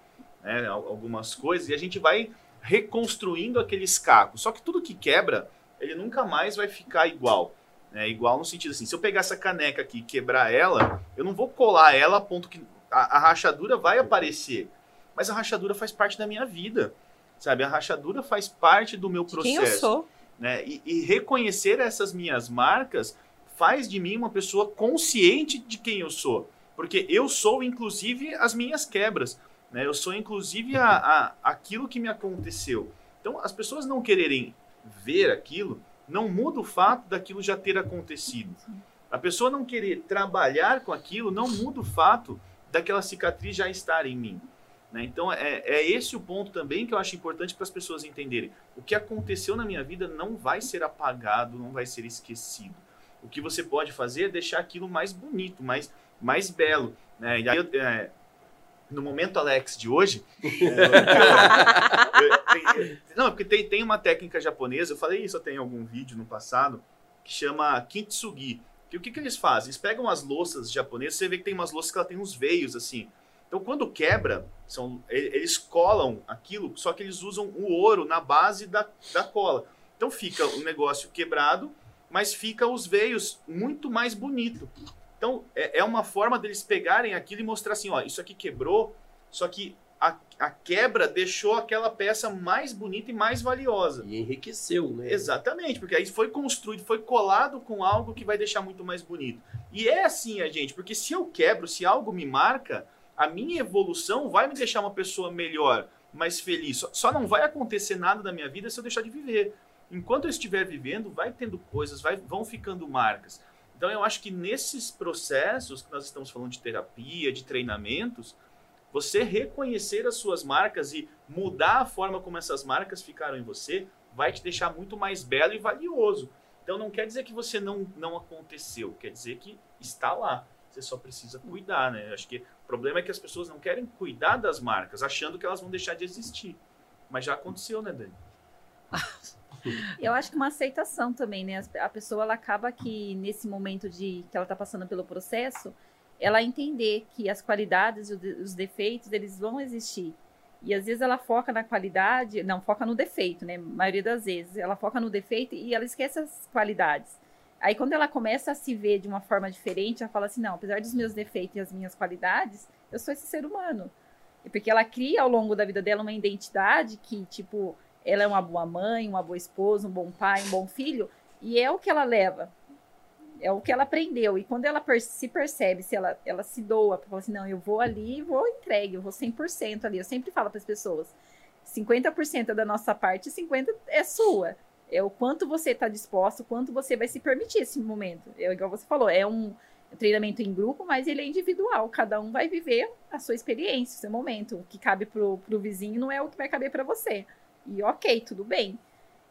né, al- algumas coisas e a gente vai reconstruindo aqueles cacos. Só que tudo que quebra, ele nunca mais vai ficar igual. Né? Igual no sentido assim, se eu pegar essa caneca aqui e quebrar ela, eu não vou colar ela a ponto que a, a rachadura vai aparecer. Mas a rachadura faz parte da minha vida. Sabe? A rachadura faz parte do meu De processo quem eu sou. né? E, e reconhecer essas minhas marcas faz de mim uma pessoa consciente de quem eu sou. Porque eu sou, inclusive, as minhas quebras. Né? Eu sou, inclusive, a, a, aquilo que me aconteceu. Então, as pessoas não quererem ver aquilo não muda o fato daquilo já ter acontecido. A pessoa não querer trabalhar com aquilo não muda o fato daquela cicatriz já estar em mim. Né? Então, é, é esse o ponto também que eu acho importante para as pessoas entenderem. O que aconteceu na minha vida não vai ser apagado, não vai ser esquecido. O que você pode fazer é deixar aquilo mais bonito, mais, mais belo. Né? E aí, é, no momento Alex de hoje. é, não, porque tem, tem uma técnica japonesa, eu falei isso até em algum vídeo no passado, que chama kintsugi. Que o que, que eles fazem? Eles pegam as louças japonesas, você vê que tem umas louças que ela tem uns veios assim. Então, quando quebra, são, eles colam aquilo, só que eles usam o ouro na base da, da cola. Então, fica o negócio quebrado, mas fica os veios muito mais bonito. Então, é, é uma forma deles pegarem aquilo e mostrar assim, ó, isso aqui quebrou, só que a, a, quebra deixou aquela peça mais bonita e mais valiosa. E enriqueceu, né? Exatamente, porque aí foi construído, foi colado com algo que vai deixar muito mais bonito. E é assim, a gente, porque se eu quebro, se algo me marca, a minha evolução vai me deixar uma pessoa melhor, mais feliz. Só, só não vai acontecer nada na minha vida se eu deixar de viver. Enquanto eu estiver vivendo, vai tendo coisas, vai, vão ficando marcas. Então eu acho que nesses processos que nós estamos falando de terapia, de treinamentos, você reconhecer as suas marcas e mudar a forma como essas marcas ficaram em você vai te deixar muito mais belo e valioso. Então não quer dizer que você não, não aconteceu, quer dizer que está lá. Você só precisa cuidar, né? Acho que o problema é que as pessoas não querem cuidar das marcas, achando que elas vão deixar de existir. Mas já aconteceu, né, Dani? Eu acho que uma aceitação também, né? A pessoa ela acaba que nesse momento de que ela está passando pelo processo, ela entender que as qualidades e os defeitos eles vão existir. E às vezes ela foca na qualidade, não, foca no defeito, né? A maioria das vezes ela foca no defeito e ela esquece as qualidades. Aí quando ela começa a se ver de uma forma diferente, ela fala assim: não, apesar dos meus defeitos e as minhas qualidades, eu sou esse ser humano. Porque ela cria ao longo da vida dela uma identidade que, tipo, ela é uma boa mãe, uma boa esposa, um bom pai, um bom filho, e é o que ela leva. É o que ela aprendeu. E quando ela se percebe, se ela, ela se doa, para falar assim, não, eu vou ali, vou entregue, eu vou 100% ali. Eu sempre falo para as pessoas, 50% é da nossa parte, 50% é sua. É o quanto você está disposto, o quanto você vai se permitir esse momento. É igual você falou, é um treinamento em grupo, mas ele é individual. Cada um vai viver a sua experiência, o seu momento. O que cabe pro, pro vizinho não é o que vai caber para você. E ok, tudo bem.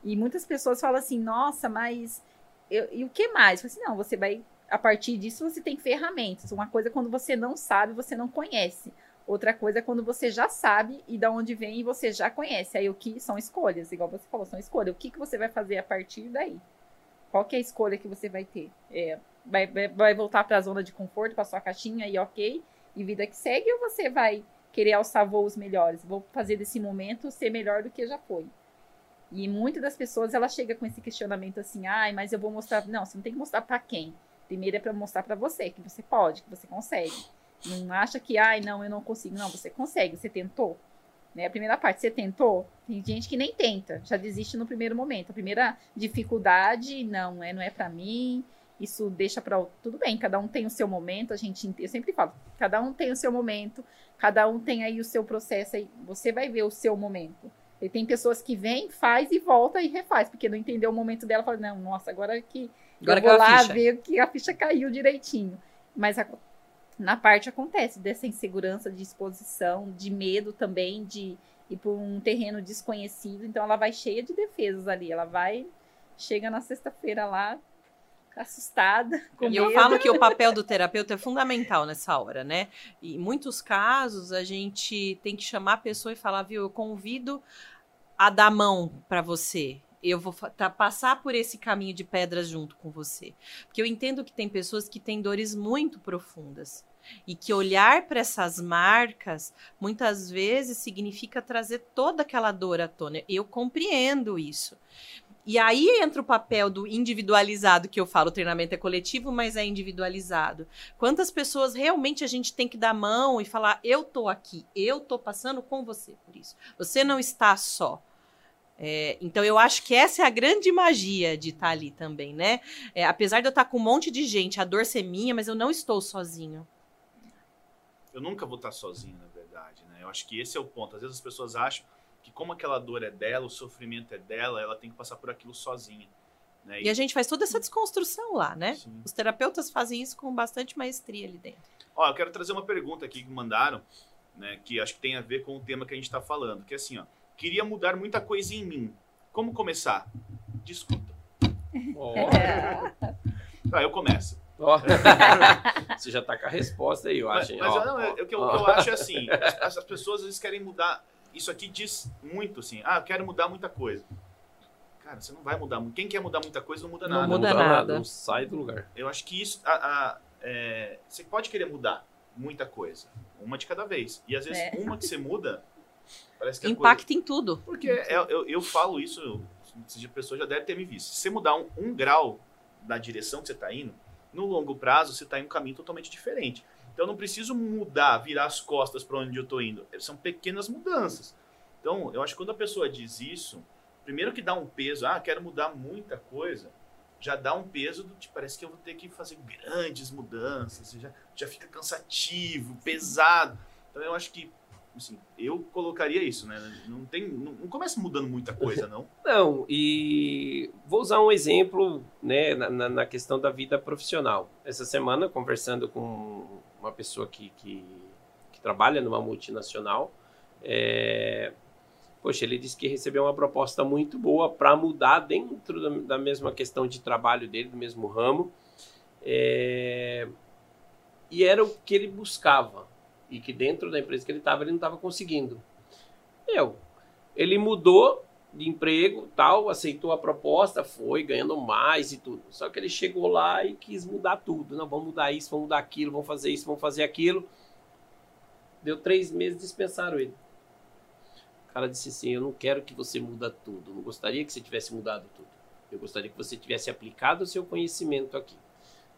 E muitas pessoas falam assim, nossa, mas eu, e o que mais? Eu assim, não, você vai, a partir disso, você tem ferramentas. Uma coisa é quando você não sabe, você não conhece. Outra coisa é quando você já sabe e da onde vem e você já conhece. Aí o que são escolhas, igual você falou, são escolhas. O que, que você vai fazer a partir daí? Qual é a escolha que você vai ter? É, vai, vai, vai voltar para a zona de conforto, para sua caixinha e ok, e vida que segue, ou você vai querer alçar voos melhores. Vou fazer desse momento ser melhor do que já foi. E muitas das pessoas ela chega com esse questionamento assim: "Ai, mas eu vou mostrar". Não, você não tem que mostrar para quem. Primeiro é para mostrar para você que você pode, que você consegue. Não acha que, ai, não, eu não consigo. Não, você consegue, você tentou. Né? A primeira parte, você tentou. Tem gente que nem tenta, já desiste no primeiro momento. A primeira dificuldade, não, é, não é para mim. Isso deixa para tudo bem. Cada um tem o seu momento. A gente, eu sempre falo, cada um tem o seu momento. Cada um tem aí o seu processo. Aí você vai ver o seu momento. E tem pessoas que vêm, faz e volta e refaz, porque não entendeu o momento dela. Fala, não, nossa, agora que agora eu vou lá ver que a ficha caiu direitinho. Mas a, na parte acontece dessa insegurança de exposição, de medo também de ir por um terreno desconhecido. Então ela vai cheia de defesas ali. Ela vai, chega na sexta-feira lá, assustada. Com e eu falo que o papel do terapeuta é fundamental nessa hora, né? E em muitos casos a gente tem que chamar a pessoa e falar, viu, eu convido a dar mão para você. Eu vou tá, passar por esse caminho de pedras junto com você. Porque eu entendo que tem pessoas que têm dores muito profundas. E que olhar para essas marcas muitas vezes significa trazer toda aquela dor à tona. Eu compreendo isso. E aí entra o papel do individualizado, que eu falo, o treinamento é coletivo, mas é individualizado. Quantas pessoas realmente a gente tem que dar mão e falar: eu tô aqui, eu tô passando com você por isso. Você não está só. É, então eu acho que essa é a grande magia de estar ali também, né? É, apesar de eu estar com um monte de gente, a dor ser minha, mas eu não estou sozinho. Eu nunca vou estar sozinho, na verdade, né? Eu acho que esse é o ponto. Às vezes as pessoas acham que como aquela dor é dela, o sofrimento é dela, ela tem que passar por aquilo sozinha. Né? E, e, a gente faz toda essa desconstrução lá, né? Sim. Os terapeutas fazem isso com bastante maestria ali dentro. Ó, eu quero trazer uma pergunta aqui que mandaram, né? Que acho que tem a ver com o tema que a gente está falando, que é assim, ó. Queria mudar muita coisa em mim. Como começar? Discuta. Oh. tá, eu começo. Ó, você já tá com a resposta aí, eu Mas, acho. mas Ó, não, é- o que eu, ó. o que eu acho é assim, as, as pessoas às vezes querem mudar. Isso aqui diz muito assim, ah, eu quero mudar muita coisa. Cara, você não vai mudar muito. Quem quer mudar muita coisa não muda Não nada. muda dá nada. Não sai do lugar. Eu acho que isso. a- a- é, você pode querer mudar muita coisa. Uma de cada vez. E às vezes É. uma que você muda. Parece que a coisa- Impacta em tudo. Porque eu, eu, eu falo isso, se a pessoa já deve ter me visto. Se você mudar um, um grau da direção que você está indo, no longo prazo você está em um caminho totalmente diferente. Então eu não preciso mudar, virar as costas para onde eu estou indo. São pequenas mudanças. Então eu acho que quando a pessoa diz isso, primeiro que dá um peso, ah, quero mudar muita coisa, já dá um peso do tipo, parece que eu vou ter que fazer grandes mudanças, já, já fica cansativo, pesado. Então eu acho que assim, eu colocaria isso, né? Não tem, não, não começa mudando muita coisa, não. Não, e vou usar um exemplo né, na, na- questão da vida profissional. Essa semana, conversando com uma pessoa que, que, que trabalha numa multinacional, é, poxa, ele disse que recebeu uma proposta muito boa para mudar dentro da, da mesma questão de trabalho dele, do mesmo ramo, é, e era o que ele buscava, e que dentro da empresa que ele estava, ele não estava conseguindo. Eu, ele mudou de emprego, tal, aceitou a proposta, foi ganhando mais e tudo. Só que ele chegou lá e quis mudar tudo. Não, vamos mudar isso, vamos mudar aquilo, vamos fazer isso, vamos fazer aquilo. Deu três meses, dispensaram ele. O cara disse assim, eu não quero que você muda tudo. Não gostaria que você tivesse mudado tudo. Eu gostaria que você tivesse aplicado o seu conhecimento aqui.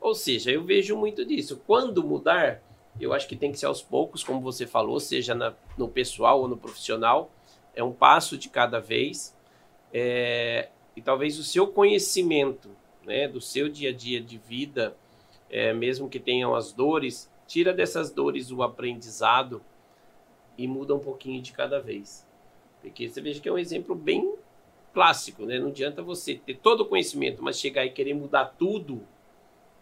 Ou seja, eu vejo muito disso. Quando mudar, eu acho que tem que ser aos poucos, como você falou, seja na- no pessoal ou no profissional. É um passo de cada vez. É, e talvez o seu conhecimento né, do seu dia a dia de vida, é, mesmo que tenham as dores, tira dessas dores o aprendizado e muda um pouquinho de cada vez. Porque você veja que é um exemplo bem clássico, né? Não adianta você ter todo o conhecimento, mas chegar e querer mudar tudo,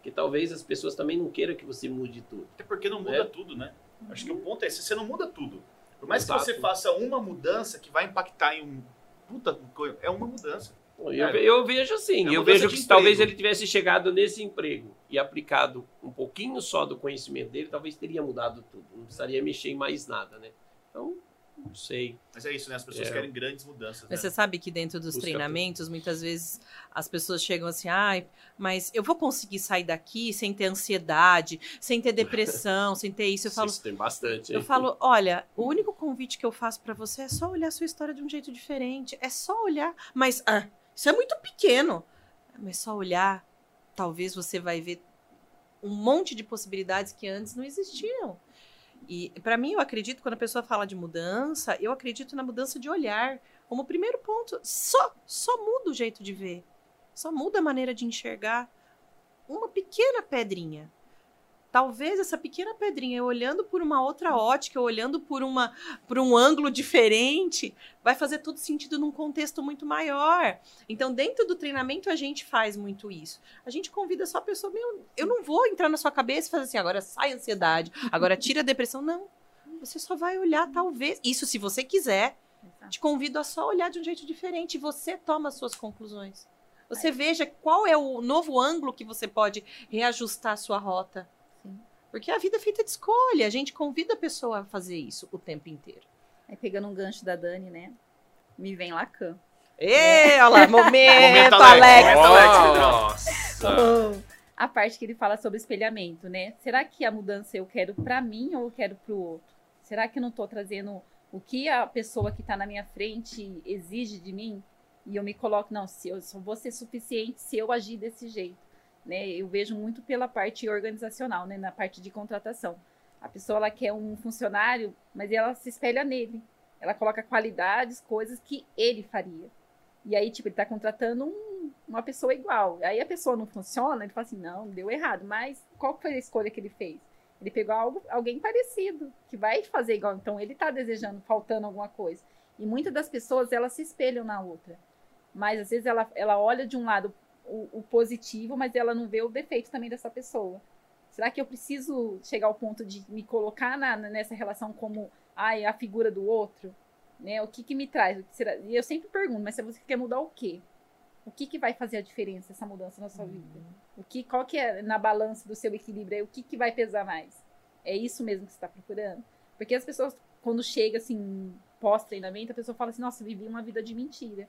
que talvez as pessoas também não queiram que você mude tudo. Até porque não muda É. tudo, né? Acho que o ponto é esse, você não muda tudo. Por mais Exato. que você faça uma mudança que vai impactar em um. Puta, é uma mudança. Eu, eu vejo assim, É eu vejo que talvez ele tivesse chegado nesse emprego e aplicado um pouquinho só do conhecimento dele, talvez teria mudado tudo. Não precisaria mexer em mais nada, né? Então, não sei. Mas é isso, né? As pessoas É. querem grandes mudanças. Né? Mas você sabe que dentro dos Busca treinamentos, muitas vezes as pessoas chegam assim, ai, mas eu vou conseguir sair daqui sem ter ansiedade, sem ter depressão, sem ter isso. Eu falo, Isso tem bastante. eu hein? falo, olha, o único convite que eu faço pra você é só olhar a sua história de um jeito diferente. É só olhar. Mas ah, isso é muito pequeno. Mas só olhar, talvez você vai ver um monte de possibilidades que antes não existiam. E pra mim, eu acredito, quando a pessoa fala de mudança, eu acredito na mudança de olhar. Como primeiro ponto, só, só muda o jeito de ver. Só muda a maneira de enxergar uma pequena pedrinha. Talvez essa pequena pedrinha, olhando por uma outra ótica, olhando por, uma, por um ângulo diferente, vai fazer todo sentido num contexto muito maior. Então, dentro do treinamento, a gente faz muito isso. A gente convida só a pessoa, meu, eu não vou entrar na sua cabeça e fazer assim, agora sai a ansiedade, agora tira a depressão. Não. Você só vai olhar, talvez. Isso se você quiser. Te convido a só olhar de um jeito diferente e você toma as suas conclusões. Você veja qual é o novo ângulo que você pode reajustar a sua rota. Porque a vida é feita de escolha. A gente convida a pessoa a fazer isso o tempo inteiro. Aí pegando um gancho da Dani, né? Me vem Lacan. Ê, olha lá, momento, Momento Alex. Alex. Alex. Nossa! A parte que ele fala sobre espelhamento, né? Será que a mudança eu quero pra mim ou eu quero pro outro? Será que eu não tô trazendo o que a pessoa que tá na minha frente exige de mim? E eu me coloco, não, se eu só vou ser suficiente se eu agir desse jeito, né? Eu vejo muito pela parte organizacional, né? Na parte de contratação. A pessoa, ela quer um funcionário, mas ela se espelha nele. Ela coloca qualidades, coisas que ele faria. E aí, tipo, ele tá contratando um- uma pessoa igual. Aí a pessoa não funciona, ele fala assim, não, deu errado. Mas qual foi a escolha que ele fez? Ele pegou algo, alguém parecido, que vai fazer igual. Então, ele tá desejando, faltando alguma coisa. E muitas das pessoas, elas se espelham na outra. Mas, às vezes, ela, ela olha de um lado o, o positivo, mas ela não vê o defeito também dessa pessoa. Será que eu preciso chegar ao ponto de me colocar na- nessa relação como ai, a figura do outro? Né? O que, que me traz? E eu sempre pergunto, mas se você quer mudar o quê? O que, que vai fazer a diferença essa mudança na sua vida? O que, qual que é na balança do seu equilíbrio? O que, que vai pesar mais? É isso mesmo que você está procurando? Porque as pessoas, quando chega assim, pós-treinamento, a pessoa fala assim, nossa, vivi uma vida de mentira.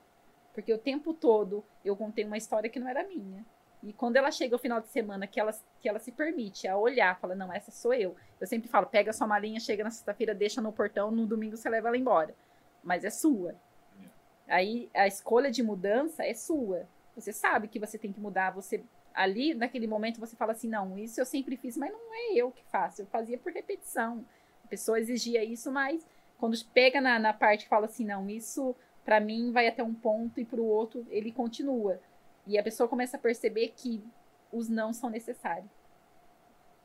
Porque o tempo todo eu contei uma história que não era minha. E quando ela chega ao final de semana, que ela, que ela se permite a olhar, fala, não, essa sou eu. Eu sempre falo, pega a sua malinha, chega na sexta-feira, deixa no portão, no domingo você leva ela embora. Mas é sua. Aí a escolha de mudança é sua. Você sabe que você tem que mudar, você ali naquele momento você fala assim, não, isso eu sempre fiz, mas não é eu que faço, eu fazia por repetição. A pessoa exigia isso, mas quando pega na, na parte que fala assim, não, isso para mim vai até um ponto e para o outro ele continua. E a pessoa começa a perceber que os não são necessários.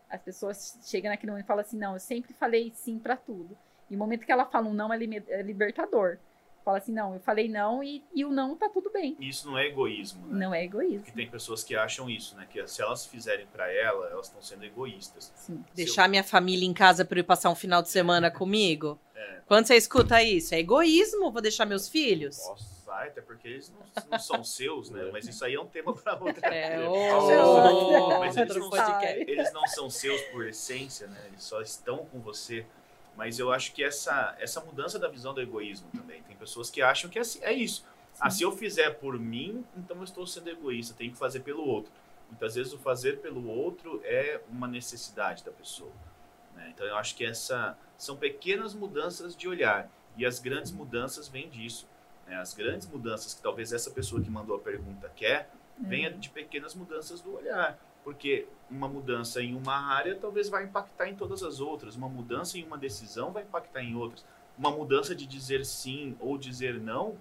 As pessoas chegam naquele momento e falam assim, não, eu sempre falei sim para tudo. E o momento que ela fala um não é, é libertador. Fala assim, não, eu falei não e, e o não tá tudo bem. Isso não é egoísmo, né? Não é egoísmo. Porque tem pessoas que acham isso, né? Que se elas fizerem para ela, elas estão sendo egoístas. Sim. Deixar eu... minha família em casa para ir passar um final de semana comigo? É. Quando você escuta isso, é egoísmo? Vou deixar meus filhos? Nossa, até porque eles não, não são seus, né? Mas isso aí é um tema para outra. É, oh, Mas eles não, são, eles não são seus por essência, né? Eles só estão com você mas eu acho que essa, essa mudança da visão do egoísmo também. Tem pessoas que acham que é, assim, é isso. Ah, se eu fizer por mim, então eu estou sendo egoísta, tenho que fazer pelo outro. Muitas vezes o fazer pelo outro é uma necessidade da pessoa. Né? Então eu acho que essa são pequenas mudanças de olhar. E as grandes mudanças vêm disso. Né? As grandes mudanças que talvez essa pessoa que mandou a pergunta quer, venha uhum. de pequenas mudanças do olhar porque uma mudança em uma área talvez vai impactar em todas as outras, uma mudança em uma decisão vai impactar em outras, uma mudança de dizer sim ou dizer não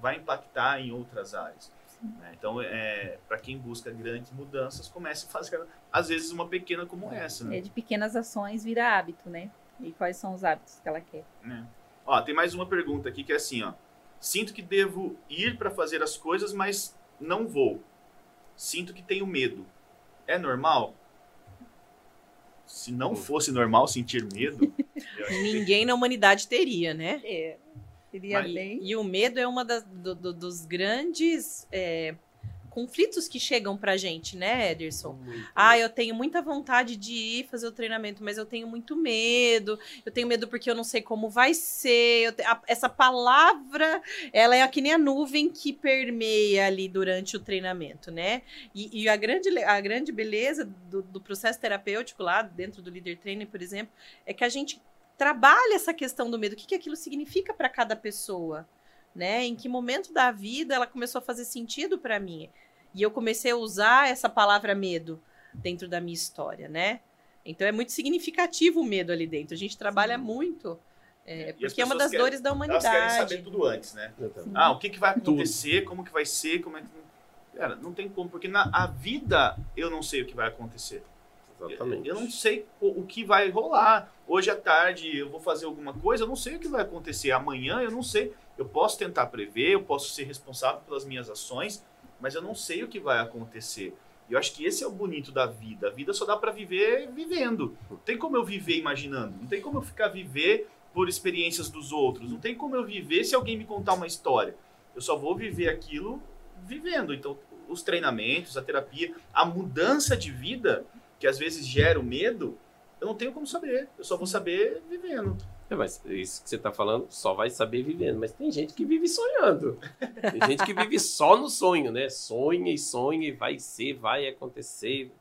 vai impactar em outras áreas. Né? Então, é, para quem busca grandes mudanças, comece a fazer, às vezes, uma pequena como essa. Né? É, de pequenas ações vira hábito, né? E quais são os hábitos que ela quer? É. Ó, tem mais uma pergunta aqui que é assim, ó. Sinto que devo ir para fazer as coisas, mas não vou. Sinto que tenho medo é normal? Se não fosse normal sentir medo, ninguém na humanidade teria, né? É. Seria Mas, bem. E, e, o medo é uma das, do, do, dos grandes é, conflitos que chegam pra gente, né, Ederson? Muito. Ah, eu tenho muita vontade de ir fazer o treinamento, mas eu tenho muito medo. Eu tenho medo porque eu não sei como vai ser. Te... a, essa palavra, ela é que nem a nuvem que permeia ali durante o treinamento, né? E, e a, grande, a grande beleza do, do processo terapêutico lá dentro do Leader Training, por exemplo, é que a gente trabalha essa questão do medo. O que, que aquilo significa para cada pessoa? Né? Em que momento da vida ela começou a fazer sentido para mim? E eu comecei a usar essa palavra medo dentro da minha história, né? Então é muito significativo o medo ali dentro. A gente trabalha Sim. muito. É, porque é uma das querem, dores da humanidade. Elas querem saber tudo antes, né? Sim. Ah, o que, que vai acontecer, tudo. como que vai ser, como é que... Cara, não tem como, porque na a vida eu não sei o que vai acontecer. Exatamente. Eu, eu não sei o, o, que vai rolar. Hoje à tarde eu vou fazer alguma coisa, eu não sei o que vai acontecer. Amanhã eu não sei. Eu posso tentar prever, eu posso ser responsável pelas minhas ações, mas eu não sei o que vai acontecer. E eu acho que esse é o bonito da vida. A vida só dá para viver vivendo. Não tem como eu viver imaginando. Não tem como eu ficar viver por experiências dos outros. Não tem como eu viver se alguém me contar uma história. Eu só vou viver aquilo vivendo. Então, os treinamentos, a terapia, a mudança de vida, que às vezes gera o medo, eu não tenho como saber. Eu só vou saber vivendo. É, mas isso que você está falando só vai saber vivendo. Mas tem gente que vive sonhando. Tem gente que vive só no sonho, né? Sonha e sonha e vai ser, vai acontecer.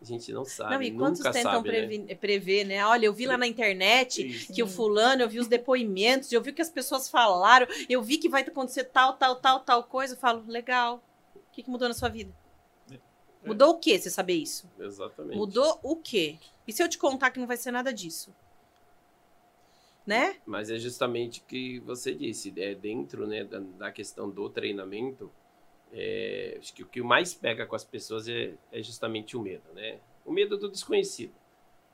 A gente não sabe. Não, e quantos tentam sabe, né? prever, né? Olha, eu vi lá na internet Isso. que o fulano, eu vi os depoimentos, eu vi o que as pessoas falaram, eu vi que vai acontecer tal, tal, tal, tal coisa. Eu falo, legal. O que, que mudou na sua vida? É. Mudou o que você saber isso? Exatamente. Mudou o quê? E se eu te contar que não vai ser nada disso? Né? Mas é justamente o que você disse, é dentro né, da, da questão do treinamento, é, acho que o que mais pega com as pessoas é, é, justamente o medo, né? O medo do desconhecido.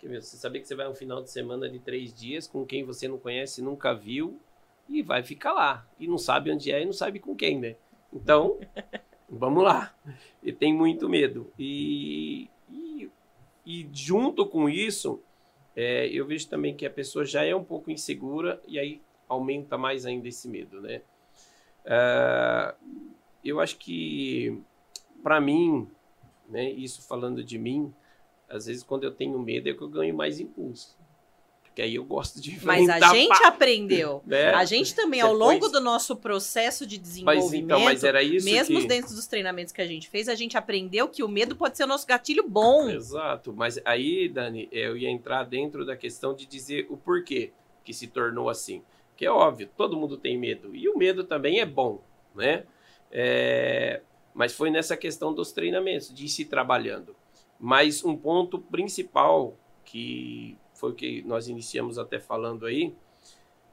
Você saber que você vai um final de semana de três dias com quem você não conhece, nunca viu, e vai ficar lá. E não sabe onde é e não sabe com quem, né? Então, vamos lá. E tem muito medo. E, e, e junto com isso, é, eu vejo também que a pessoa já é um pouco insegura e aí aumenta mais ainda esse medo, né? É, eu acho que, para mim, né, isso falando de mim, às vezes quando eu tenho medo é que eu ganho mais impulso. Porque aí eu gosto de Mas a gente pá, aprendeu. né? A gente também, ao longo do nosso processo de Mas desenvolvimento, então, mas era isso mesmo que... dentro dos treinamentos que a gente fez, a gente aprendeu que o medo pode ser o nosso gatilho bom. Exato, mas aí, Dani, eu ia entrar dentro da questão de dizer o porquê que se tornou assim. Que é óbvio, todo mundo tem medo, e o medo também é bom, né? É, Mas foi nessa questão dos treinamentos, de ir se trabalhando. Mas um ponto principal, que foi o que nós iniciamos até falando aí,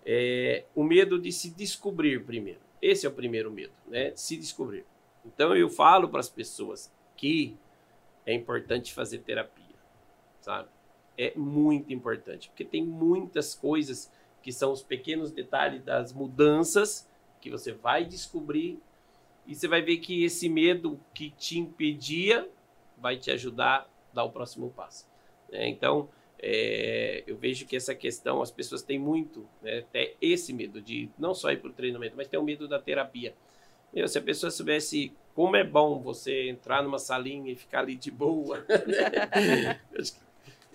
é o medo de se descobrir primeiro. Esse é o primeiro medo, né? Se descobrir. Então eu falo para as pessoas que é importante fazer terapia, sabe? É muito importante, porque tem muitas coisas que são os pequenos detalhes das mudanças que você vai descobrir e você vai ver que esse medo que te impedia vai te ajudar a dar o próximo passo. Né? Então, é, eu vejo que essa questão, as pessoas têm muito, né, até esse medo de não só ir para o treinamento, mas tem o medo da terapia. Meu, se a pessoa soubesse como é bom você entrar numa salinha e ficar ali de boa, né?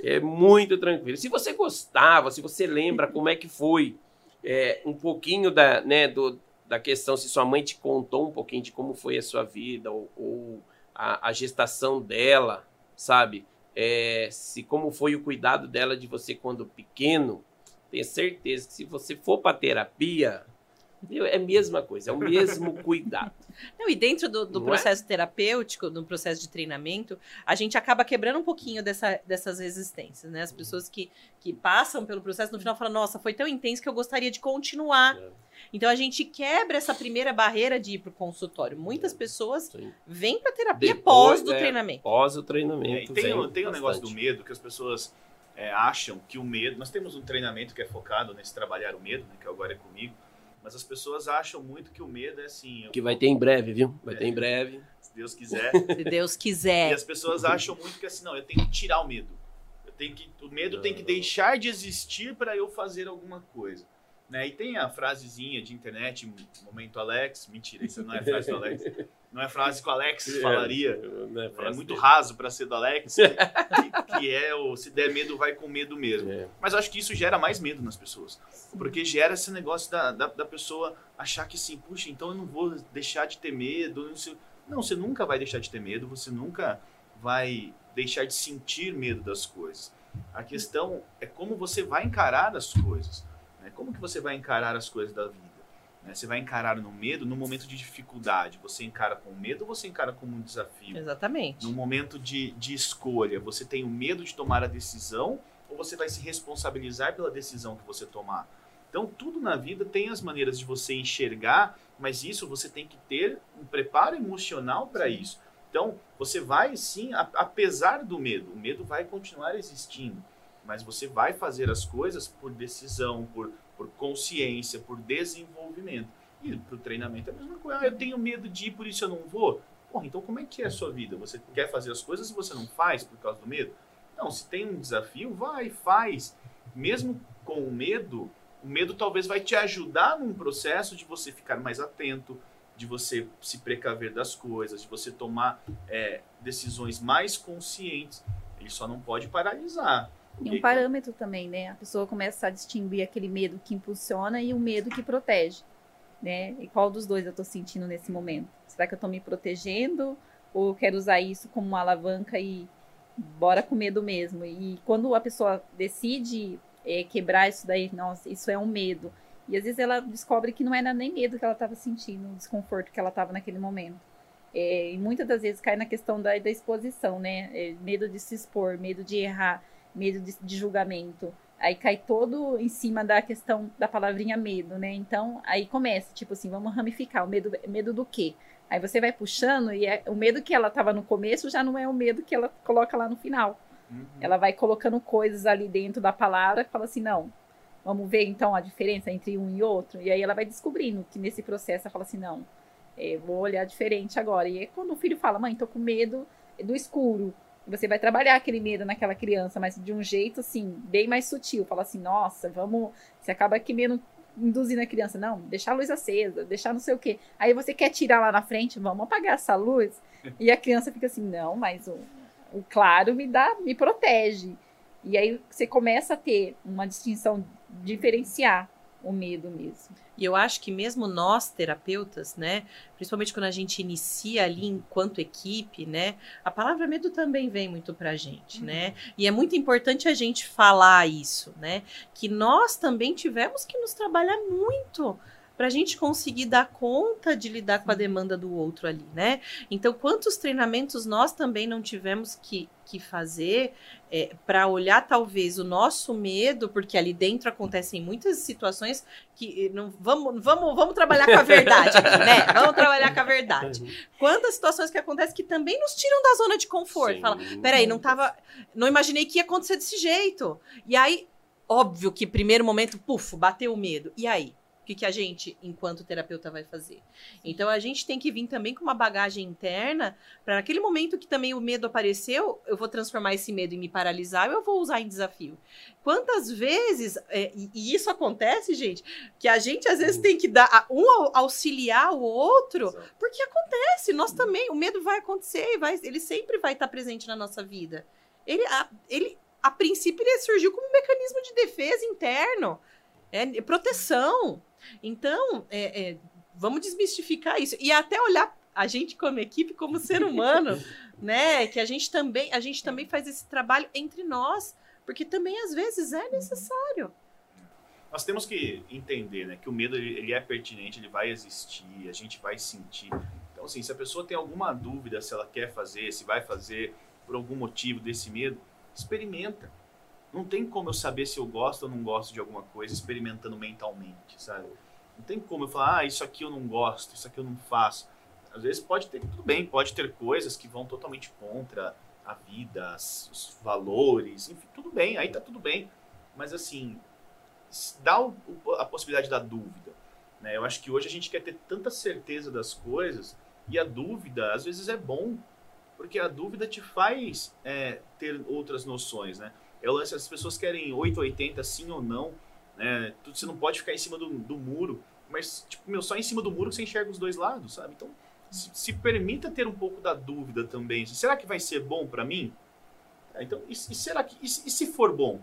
É muito tranquilo. Se você gostava, se você lembra como é que foi é, um pouquinho da, né, do, da questão, se sua mãe te contou um pouquinho de como foi a sua vida ou, ou a, a gestação dela, sabe? É, se como foi o cuidado dela de você quando pequeno, tenho certeza que se você for para terapia, é a mesma coisa, é o mesmo cuidado. Não, e dentro do, do Não é? processo terapêutico, do processo de treinamento, a gente acaba quebrando um pouquinho dessa, dessas resistências, né? As pessoas que, que passam pelo processo, no final falam, nossa, foi tão intenso que eu gostaria de continuar. É. Então a gente quebra essa primeira barreira de ir para o consultório. Muitas pessoas Sim. vêm para terapia Depois, pós do é, treinamento. Pós o É, e treinamento. tem, o- tem o negócio do medo que as pessoas é, acham que o medo. Nós temos um treinamento que é focado nesse trabalhar o medo, né, que agora é comigo. Mas as pessoas acham muito que o medo é assim, eu- Que vai ter em breve, viu? Vai É. ter em breve. se Deus quiser. Se Deus E quiser. as pessoas acham muito que assim, não, eu tenho que tirar o medo. Eu tenho que, o medo tem que Não. deixar de existir para eu fazer alguma coisa. Né? E tem a frasezinha de internet, momento Alex, mentira, isso não é frase do Alex. Não é frase que o Alex falaria. Né, É muito raso para ser do Alex, que, que é o se der medo, vai com medo mesmo. É. Mas acho que isso gera mais medo nas pessoas. Porque gera esse negócio da, da, da pessoa achar que assim, puxa, então eu não vou deixar de ter medo. Não, sei- não, você nunca vai deixar de ter medo, você nunca vai deixar de sentir medo das coisas. A questão é como você vai encarar as coisas. Né? Como que você vai encarar as coisas da vida? né? Você vai encarar no medo no momento de dificuldade. Você encara com medo ou você encara como um desafio? Exatamente. no momento de, de escolha, você tem o medo de tomar a decisão ou você vai se responsabilizar pela decisão que você tomar? Então, tudo na vida tem as maneiras de você enxergar, mas isso você tem que ter um preparo emocional para isso. Então, você vai sim, apesar do medo, o medo vai continuar existindo, mas você vai fazer as coisas por decisão, por, por consciência, por desenvolvimento. E para o treinamento é a mesma coisa. Ah, eu tenho medo de ir, por isso eu não vou. Porra, então como é que é a sua vida? Você quer fazer as coisas e você não faz por causa do medo? Não, se tem um desafio, vai, faz. Mesmo com o medo, o medo talvez vai te ajudar num processo de você ficar mais atento, de você se precaver das coisas, de você tomar é, decisões mais conscientes. Ele só não pode paralisar. E um parâmetro também, né? A pessoa começa a distinguir aquele medo que impulsiona e o medo que protege, né? E qual dos dois eu tô sentindo nesse momento? Será que eu tô me protegendo ou quero usar isso como uma alavanca e bora com medo mesmo? E quando a pessoa decide eh, quebrar isso daí, nossa, isso é um medo. E às vezes ela descobre que não era nem medo que ela estava sentindo, o desconforto que ela estava naquele momento. É, e muitas das vezes cai na questão da, da exposição, né? É, medo de se expor, medo de errar, medo de, de julgamento. Aí cai todo em cima da questão da palavrinha medo, né? Então, aí começa, tipo assim, vamos ramificar. O medo, medo do quê? Aí você vai puxando e é- o medo que ela tava no começo já não é o medo que ela coloca lá no final. Uhum. Ela vai colocando coisas ali dentro da palavra que fala assim, não, vamos ver então a diferença entre um e outro. E aí ela vai descobrindo que nesse processo ela fala assim, não, é, vou olhar diferente agora. E é quando o filho fala, mãe, tô com medo do escuro. Você vai trabalhar aquele medo naquela criança, mas de um jeito assim, bem mais sutil. Fala assim, nossa, vamos. Você acaba que menos induzindo a criança, não, deixar a luz acesa, deixar não sei o quê. Aí você quer tirar lá na frente, vamos apagar essa luz. E a criança fica assim, não, mas o, o claro me dá, me protege. E aí você começa a ter uma distinção, diferenciar o medo mesmo. E eu acho que mesmo nós, terapeutas, né, principalmente quando a gente inicia ali enquanto equipe, né, a palavra medo também vem muito pra gente, uhum. né? E é muito importante a gente falar isso, né? Que nós também tivemos que nos trabalhar muito para a gente conseguir dar conta de lidar com a demanda do outro ali, né? Então, quantos treinamentos nós também não tivemos que, que fazer é, para olhar talvez o nosso medo, porque ali dentro acontecem muitas situações que não vamos vamos vamos trabalhar com a verdade aqui, né? Vamos trabalhar com a verdade. Quantas situações que acontecem que também nos tiram da zona de conforto. Sim. Fala, peraí, não tava, não imaginei que ia acontecer desse jeito. E aí, óbvio que primeiro momento, puf, bateu o medo. E aí? O que, que a gente, enquanto terapeuta, vai fazer. Então a gente tem que vir também com uma bagagem interna para naquele momento que também o medo apareceu, eu vou transformar esse medo em me paralisar ou eu vou usar em desafio. Quantas vezes, é, e, isso acontece, gente, que a gente às vezes tem que dar um auxiliar o outro, porque acontece, nós também, o medo vai acontecer, vai, ele sempre vai estar presente na nossa vida. Ele, a, ele, a princípio, ele surgiu como um mecanismo de defesa interno. É proteção. Então, é, é, vamos desmistificar isso. E até olhar a gente como equipe, como ser humano, né? Que a gente também, a gente também faz esse trabalho entre nós, porque também às vezes é necessário. Nós temos que entender, né, que o medo ele, ele é pertinente, ele vai existir, a gente vai sentir. Então, assim, se a pessoa tem alguma dúvida se ela quer fazer, se vai fazer por algum motivo desse medo, experimenta não tem como eu saber se eu gosto ou não gosto de alguma coisa experimentando mentalmente, sabe? Não tem como eu falar, ah, isso aqui eu não gosto, isso aqui eu não faço. Às vezes pode ter, tudo bem, pode ter coisas que vão totalmente contra a vida, os valores, enfim, tudo bem, aí tá tudo bem. Mas assim, dá a possibilidade da dúvida. Né? Eu acho que hoje a gente quer ter tanta certeza das coisas e a dúvida às vezes é bom, porque a dúvida te faz é, ter outras noções, né? É o lance, as pessoas querem 880 sim ou não, né? Você não pode ficar em cima do, do muro, mas, tipo, meu, só em cima do muro você enxerga os dois lados, sabe? Então, se, se permita ter um pouco da dúvida também. Será que vai ser bom para mim? É, então, e, e, será que, e, e se for bom?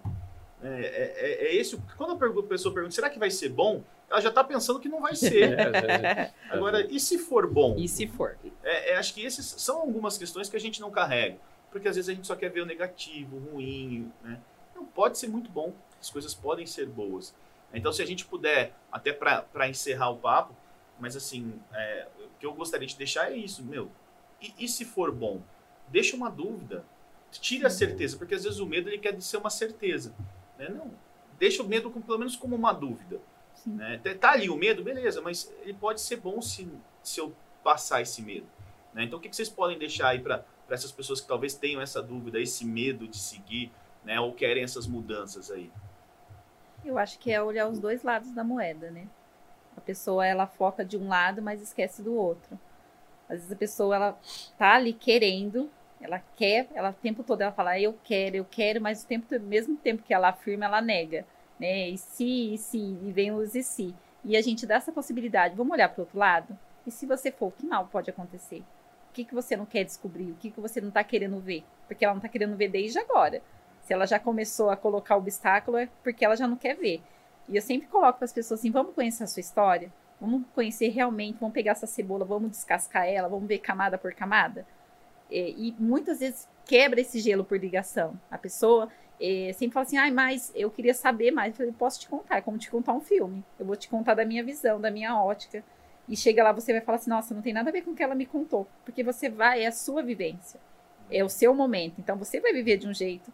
É, é, é, é esse, quando a pessoa pergunta, será que vai ser bom? Ela já está pensando que não vai ser. É, Agora, e se for bom? E se for? É, acho que esses são algumas questões que a gente não carrega porque às vezes a gente só quer ver o negativo, o ruim, né? Não, pode ser muito bom, as coisas podem ser boas. Então, se a gente puder, até para encerrar o papo, mas assim, é, o que eu gostaria de deixar é isso, meu. E, e, se for bom? Deixa uma dúvida, tire a certeza, porque às vezes o medo ele quer ser uma certeza. Né? Não, deixa o medo com, pelo menos como uma dúvida. Né? Tá ali o medo, beleza, mas ele pode ser bom se, se eu passar esse medo. Né? Então, o que, que vocês podem deixar aí para para essas pessoas que talvez tenham essa dúvida, esse medo de seguir, né, ou querem essas mudanças aí? Eu acho que é olhar os dois lados da moeda, né? A pessoa ela foca de um lado, mas esquece do outro. Às vezes a pessoa ela tá ali querendo, ela quer, ela o tempo todo ela fala, eu quero, eu quero, mas o tempo mesmo tempo que ela afirma, ela nega, né? E se, e se, e vem os e se. E a gente dá essa possibilidade. Vamos olhar para o outro lado? E se você for, que mal pode acontecer? O que, que você não quer descobrir? O que, que você não está querendo ver? Porque ela não está querendo ver desde agora. Se ela já começou a colocar obstáculo, é porque ela já não quer ver. E eu sempre coloco para as pessoas assim: vamos conhecer a sua história? Vamos conhecer realmente, vamos pegar essa cebola, vamos descascar ela, vamos ver camada por camada. É, e muitas vezes quebra esse gelo por ligação. A pessoa é, sempre fala assim: ah, mas eu queria saber mais. Eu falei, posso te contar, é como te contar um filme. Eu vou te contar da minha visão, da minha ótica. E chega lá, você vai falar assim: nossa, não tem nada a ver com o que ela me contou. Porque você vai, é a sua vivência. É o seu momento. Então você vai viver de um jeito.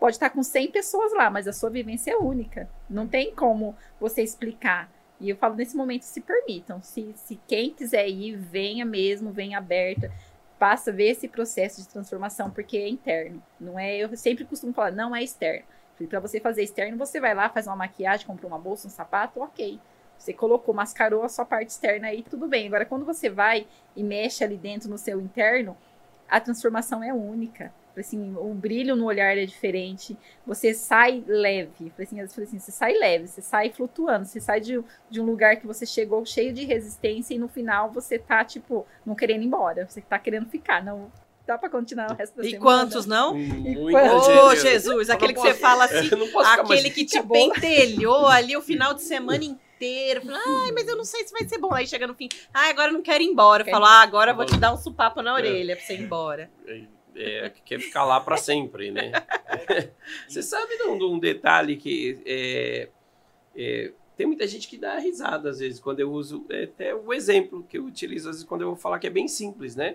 Pode estar com 100 pessoas lá, mas a sua vivência é única. Não tem como você explicar. E eu falo nesse momento, se permitam. Se, se quem quiser ir, venha mesmo, venha aberta. Passa ver esse processo de transformação, porque é interno. Não é, eu sempre costumo falar, não é externo. Para você fazer externo, você vai lá, faz uma maquiagem, compra uma bolsa, um sapato, ok. Você colocou, mascarou a sua parte externa aí, tudo bem. Agora, quando você vai e mexe ali dentro no seu interno, a transformação é única. assim, o brilho no olhar é diferente. Você sai leve. Assim, assim, você sai leve, você sai flutuando, você sai de, de um lugar que você chegou cheio de resistência e no final você tá, tipo, não querendo ir embora. Você tá querendo ficar. Não, dá pra continuar o resto da e semana. quantos não? Muita Ô, gente. Jesus, Eu aquele que você fala assim, aquele que te pentelhou ali o final de semana inteiro. Fala, Ai, mas eu não sei se vai ser bom. Aí chega no fim, ai, agora eu não quero ir embora. Eu falo, ah, agora eu vou te dar um supapo na É. orelha pra você ir embora. É, que quer ficar lá para sempre, né? Você sabe de um, de um detalhe que é, é, tem muita gente que dá risada às vezes quando eu uso é, até o exemplo que eu utilizo às vezes quando eu vou falar que é bem simples, né?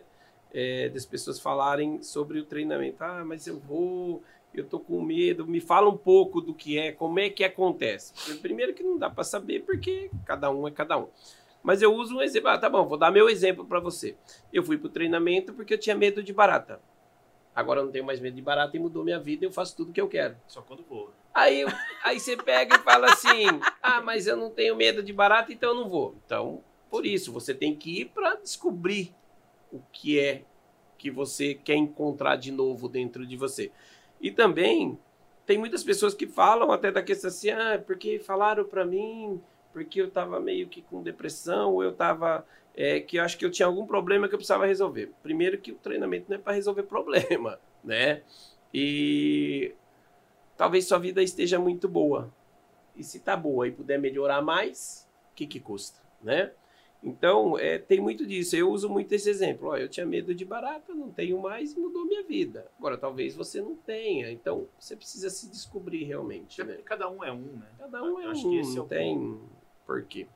É, das pessoas falarem sobre o treinamento. Ah, mas eu vou, eu tô com medo. Me fala um pouco do que é, como é que acontece. Primeiro que não dá para saber porque cada um é cada um. Mas eu uso um exemplo. Ah, tá bom, vou dar meu exemplo para você. Eu fui pro treinamento porque eu tinha medo de barata. Agora eu não tenho mais medo de barata e mudou minha vida, eu faço tudo que eu quero. Só quando voa. Aí, aí você pega e fala assim: ah, mas eu não tenho medo de barata, então eu não vou. Então, por isso, você tem que ir para descobrir o que é que você quer encontrar de novo dentro de você. E também tem muitas pessoas que falam até da questão assim: ah, porque falaram para mim, porque eu tava meio que com depressão, ou eu tava. é, que eu acho que eu tinha algum problema que eu precisava resolver. Primeiro que o treinamento não é para resolver problema, né? E talvez sua vida esteja muito boa. E se tá boa e puder melhorar mais, o que que custa, né? Então, é, tem muito disso. Eu uso muito esse exemplo. Ó, eu tinha medo de barata, não tenho mais e mudou minha vida. Agora, talvez você não tenha. Então, você precisa se descobrir realmente, né? Cada um é um, né? Cada um é Eu um, acho que esse é não o tem porquê.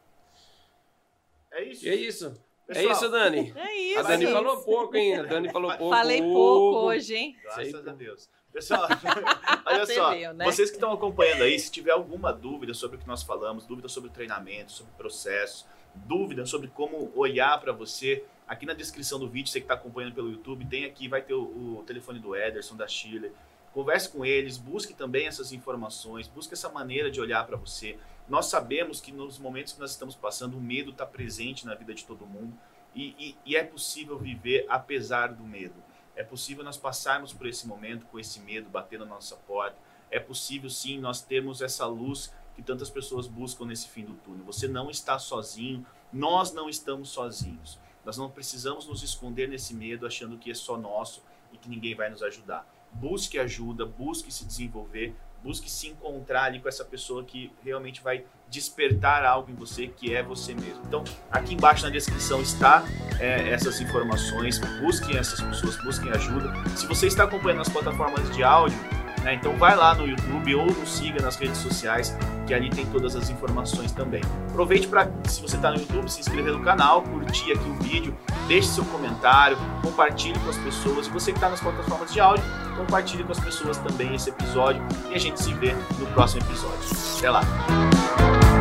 É isso. É isso. é Pessoal, isso, Dani. É isso. A Dani isso. falou pouco, hein? A Dani falou pouco. Falei pouco hoje, hein? Graças Sei. a Deus. Pessoal, olha só, né? vocês que estão acompanhando aí, se tiver alguma dúvida sobre o que nós falamos, dúvida sobre treinamento, sobre processo, dúvida sobre como olhar para você, aqui na descrição do vídeo, você que está acompanhando pelo YouTube, tem aqui, vai ter o, o telefone do Ederson, da Shirley. Converse com eles, busque também essas informações, busque essa maneira de olhar para você. Nós sabemos que nos momentos que nós estamos passando, o medo está presente na vida de todo mundo e, e- e é possível viver apesar do medo. É possível nós passarmos por esse momento com esse medo batendo na nossa porta. É possível sim nós termos essa luz que tantas pessoas buscam nesse fim do túnel. Você não está sozinho, nós não estamos sozinhos. Nós não precisamos nos esconder nesse medo achando que é só nosso e que ninguém vai nos ajudar. Busque ajuda, busque se desenvolver, busque se encontrar ali com essa pessoa que realmente vai despertar algo em você que é você mesmo. Então, aqui embaixo na descrição está é, essas informações. Busquem essas pessoas, busquem ajuda. Se você está acompanhando as plataformas de áudio, né, então vai lá no YouTube ou nos siga nas redes sociais, que ali tem todas as informações também. Aproveite para, se você está no YouTube, se inscrever no canal, curtir aqui o vídeo, deixe seu comentário, compartilhe com as pessoas. E você que está nas plataformas de áudio, compartilhe com as pessoas também esse episódio. E a gente se vê no próximo episódio. Até lá!